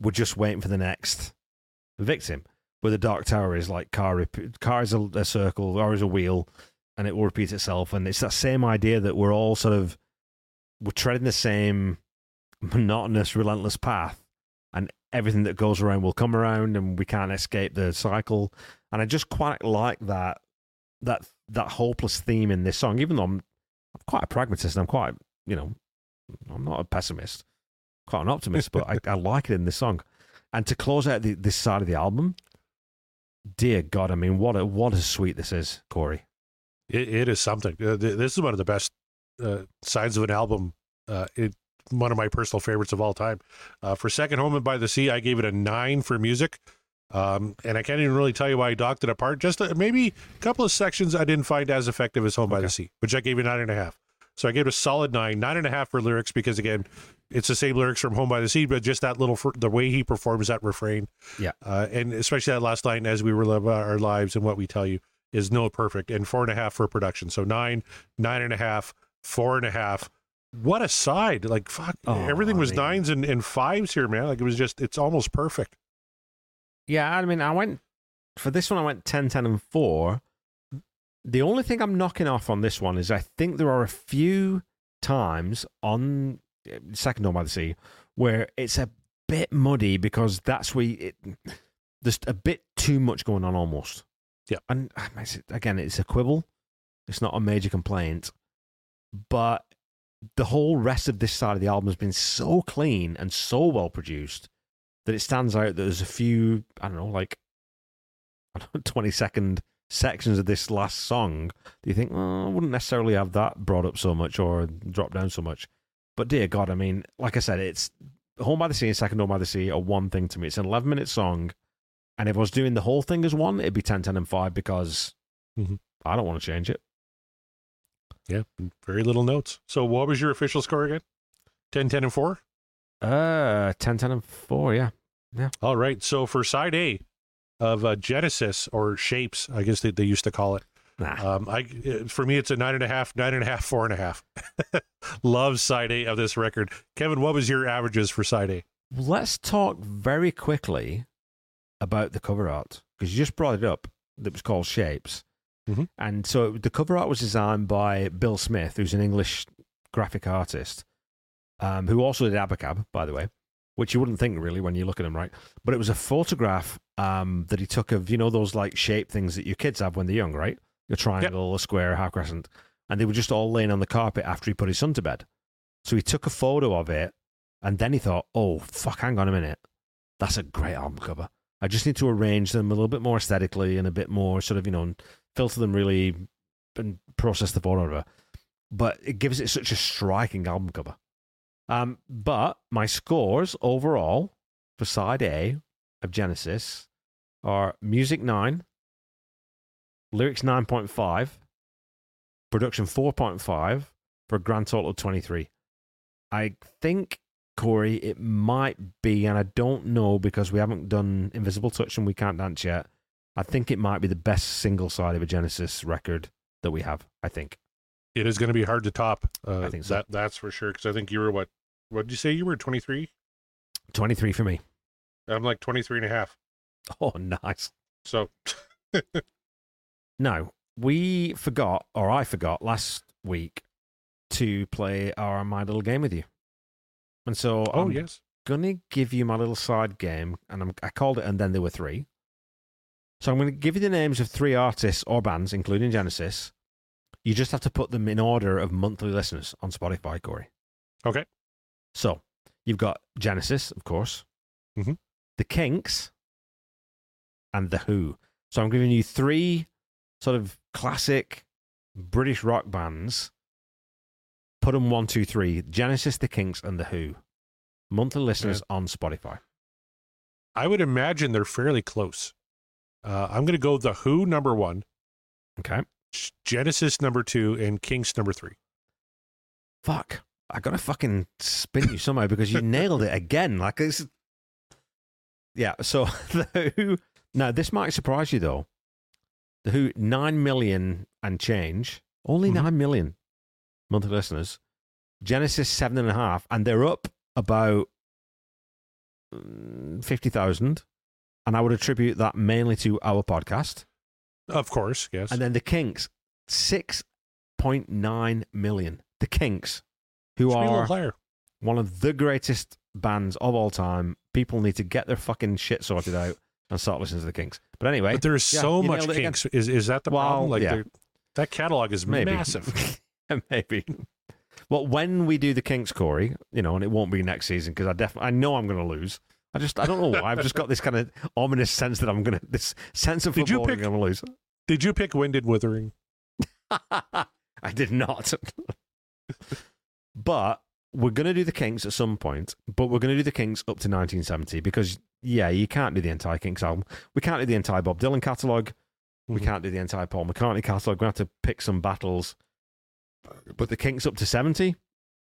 We're just waiting for the next victim. Where the Dark Tower is like ka, rep- ka is a, a circle, or is a wheel, and it will repeat itself. And it's that same idea that we're all sort of we're treading the same monotonous, relentless path, and everything that goes around will come around, and we can't escape the cycle. And I just quite like that that that hopeless theme in this song, even though I'm, I'm quite a pragmatist and I'm quite you know I'm not a pessimist, quite an optimist, but I, <laughs> I like it in this song. And to close out the, this side of the album, dear God, I mean, what a what a sweet this is, Corey. It, it is something. Uh, th- this is one of the best uh, sides of an album. Uh, it one of my personal favorites of all time. Uh, for Second Home and by the Sea, I gave it a nine for music. Um, and I can't even really tell you why I docked it apart. Just uh, maybe a couple of sections I didn't find as effective as Home by the Sea, which I gave it nine and a half. So I gave it a solid nine, nine and a half for lyrics because again, it's the same lyrics from Home by the Sea, but just that little the way he performs that refrain, Yeah. uh, and especially that last line, as we relive our lives and what we tell you, is no perfect, and four and a half for production. So nine, nine and a half, four and a half. What a side! Like fuck, Oh, everything was I mean- nines and, and fives here, man. Like it was just, it's almost perfect. Yeah, I mean, I went for this one. I went 10, 10, and four. The only thing I'm knocking off on this one is I think there are a few times on uh, Second Home by the Sea where it's a bit muddy because that's where it, there's a bit too much going on almost. Yeah. And uh, again, it's a quibble. It's not a major complaint. But the whole rest of this side of the album has been so clean and so well produced that it stands out that there's a few, I don't know, like I don't know, <laughs> 20 second sections of this last song that you think, oh, I wouldn't necessarily have that brought up so much or dropped down so much. But dear God, I mean, like I said, it's Home by the Sea and Second Home by the Sea are one thing to me. It's an 11 minute song. And if I was doing the whole thing as one, it'd be 10, 10, and 5 because Mhm. I don't want to change it. Yeah, very little notes. So what was your official score again? 10, 10, and 4? Uh, 10, 10, and 4, yeah. All right. So for side A of uh, Genesis or Shapes, I guess they, they used to call it. Nah. Um, I for me, it's a nine and a half, nine and a half, four and a half. <laughs> Love side A of this record. Kevin, what was your averages for side A? Let's talk very quickly about the cover art because you just brought it up. That was called Shapes, Mhm. and so the cover art was designed by Bill Smith, who's an English graphic artist, um, who also did Abacab, by the way, which you wouldn't think really when you look at him, right? But it was a photograph um, that he took of you know those like shape things that your kids have when they're young, right? A triangle, a square, a half crescent, and they were just all laying on the carpet after he put his son to bed. So he took a photo of it and then he thought, oh, fuck, hang on a minute. That's a great album cover. I just need to arrange them a little bit more aesthetically and a bit more sort of, you know, filter them really and process the photo of it. But it gives it such a striking album cover. Um, but my scores overall for side A of Genesis are music 9, lyrics 9.5, production 4.5 for a grand total of 23. I think Corey, it might be, and I don't know because we haven't done Invisible Touch and we can't dance yet. I think it might be the best single side of a Genesis record that we have. I think. It is going to be hard to top. Uh, I think so. that that's for sure. Because I think you were what? What did you say? You were twenty three. 23 for me. I'm like 23 and a half. Oh, <laughs> nice. So <laughs> Now, we forgot, or I forgot last week to play our My Little Game with you. And so oh I'm yes, going to give you my little side game, and I'm, I called it, and then there were three. So I'm going to give you the names of three artists or bands, including Genesis. You just have to put them in order of monthly listeners on Spotify, Corey. Okay. So you've got Genesis, of course, Mhm. the Kinks, and the Who. So I'm giving you three sort of classic British rock bands. Put them one, two, three: Genesis, the Kinks, and the Who. Monthly listeners on Spotify. I would imagine they're fairly close. Uh, I'm going to go the Who number one, Okay. Genesis number two, and Kinks number three. Fuck. I gotta fucking spin you somehow because you nailed it again. Like this. Yeah. So <laughs> the Who. Now this might surprise you though. The Who nine million and change. Only Mhm. nine million monthly listeners. Genesis seven and a half, and they're up about mm, fifty thousand. And I would attribute that mainly to our podcast. Of course, yes. And then the Kinks, six point nine million. The Kinks, who Should be a little are one of the greatest bands of all time. People need to get their fucking shit sorted out and start listening to the Kinks. But anyway, But there's yeah, so much nailed it again. Kinks. Is is that the Well, problem? Like yeah. that catalog is maybe massive. <laughs> maybe. Well, when we do the Kinks, Corey, you know, and it won't be next season because I definitely I know I'm going to lose. I just I don't know why. I've just got this kind of ominous sense that I'm going to this sense of Did you football pick- I'm going to lose. Did you pick Wind and Wuthering? <laughs> I did not. <laughs> but we're going to do the Kinks at some point, but we're going to do the Kinks up to 1970 because, yeah, you can't do the entire Kinks album. We can't do the entire Bob Dylan catalogue. We Mhm. can't do the entire Paul McCartney catalogue. We have to pick some battles. But the Kinks up to 70,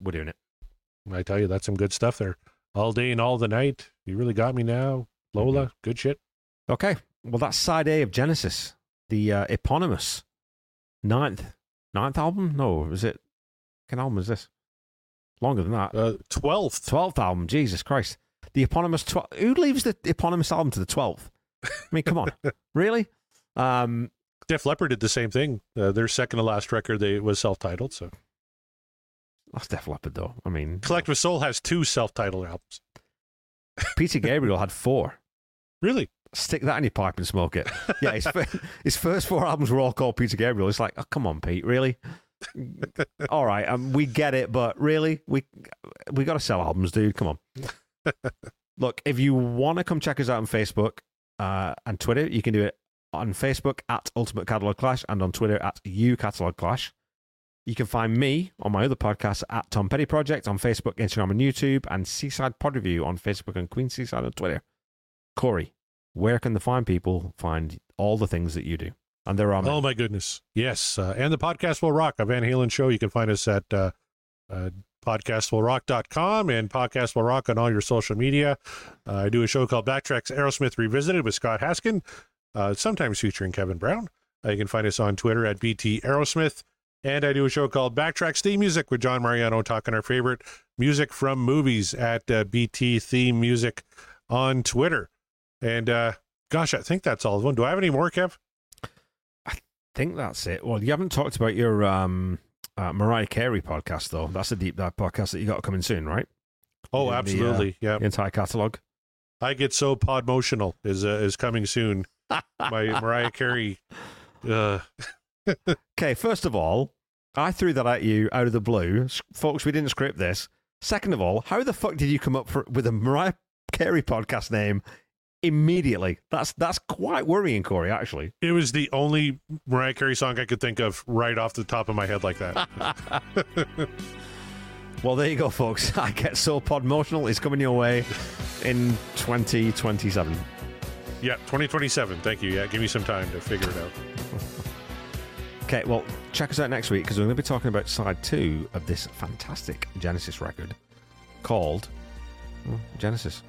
we're doing it. I tell you, that's some good stuff there. All day and all the night. You really got me now. Lola, Mm-hmm. good shit. Okay. Well, that's side A of Genesis, the uh, eponymous ninth, ninth album? No, is it? What album is this? Longer than that. Uh, 12th. 12th album, Jesus Christ. The eponymous 12th. Who leaves the eponymous album to the 12th? I mean, come on. <laughs> really? Um, Def Leppard did the same thing. Uh, their second to last record they was self-titled. So that's Def Leppard, though. I mean, Collective Soul has two self-titled albums. Peter Gabriel had four. Really? Stick that in your pipe and smoke it. Yeah, his, <laughs> fir- his first four albums were all called Peter Gabriel. It's like, oh, come on, Pete, really? <laughs> all right, um, we get it, but really, we we got to sell albums, dude. Come on. Look, if you want to come check us out on Facebook uh, and Twitter, you can do it on Facebook at Ultimate Catalog Clash and on Twitter at U Catalog Clash. You can find me on my other podcast at Tom Petty Project on Facebook, Instagram, and YouTube, and Seaside Pod Review on Facebook and Queen Seaside on Twitter. Corey, where can the fine people find all the things that you do? And there are. Oh my goodness. Yes. Uh, and the podcast will rock. A Van Halen show. You can find us at uh, uh, podcastwillrock.com and podcast will rock on all your social media. Uh, I do a show called Backtracks Aerosmith Revisited with Scott Haskin, uh, sometimes featuring Kevin Brown. Uh, you can find us on Twitter at BT Aerosmith. And I do a show called Backtracks Theme Music with John Mariano talking our favorite music from movies at uh, BT Theme Music on Twitter. And uh, gosh, I think that's all of them. Do I have any more, Kev? I think that's it. Well, you haven't talked about your um, uh, Mariah Carey podcast, though. That's a deep dive podcast that you got coming soon, right? Oh, In the, uh, absolutely. yeah. The entire catalog. I get so podmotional is uh, is coming soon. <laughs> My Mariah Carey. Uh, <laughs> Okay, first of all, I threw that at you out of the blue. Folks, we didn't script this. Second of all, how the fuck did you come up for, with a Mariah Carey podcast name immediately? That's that's quite worrying, Corey, actually. it was the only Mariah Carey song I could think of right off the top of my head like that. <laughs> <laughs> Well, there you go, folks. <laughs> I get so pod podmotional is coming your way in 2027. yeah, 2027. Thank you. Yeah, give me some time to figure it out. Okay, well, check us out next week because we're going to be talking about side two of this fantastic Genesis record called oh, Genesis.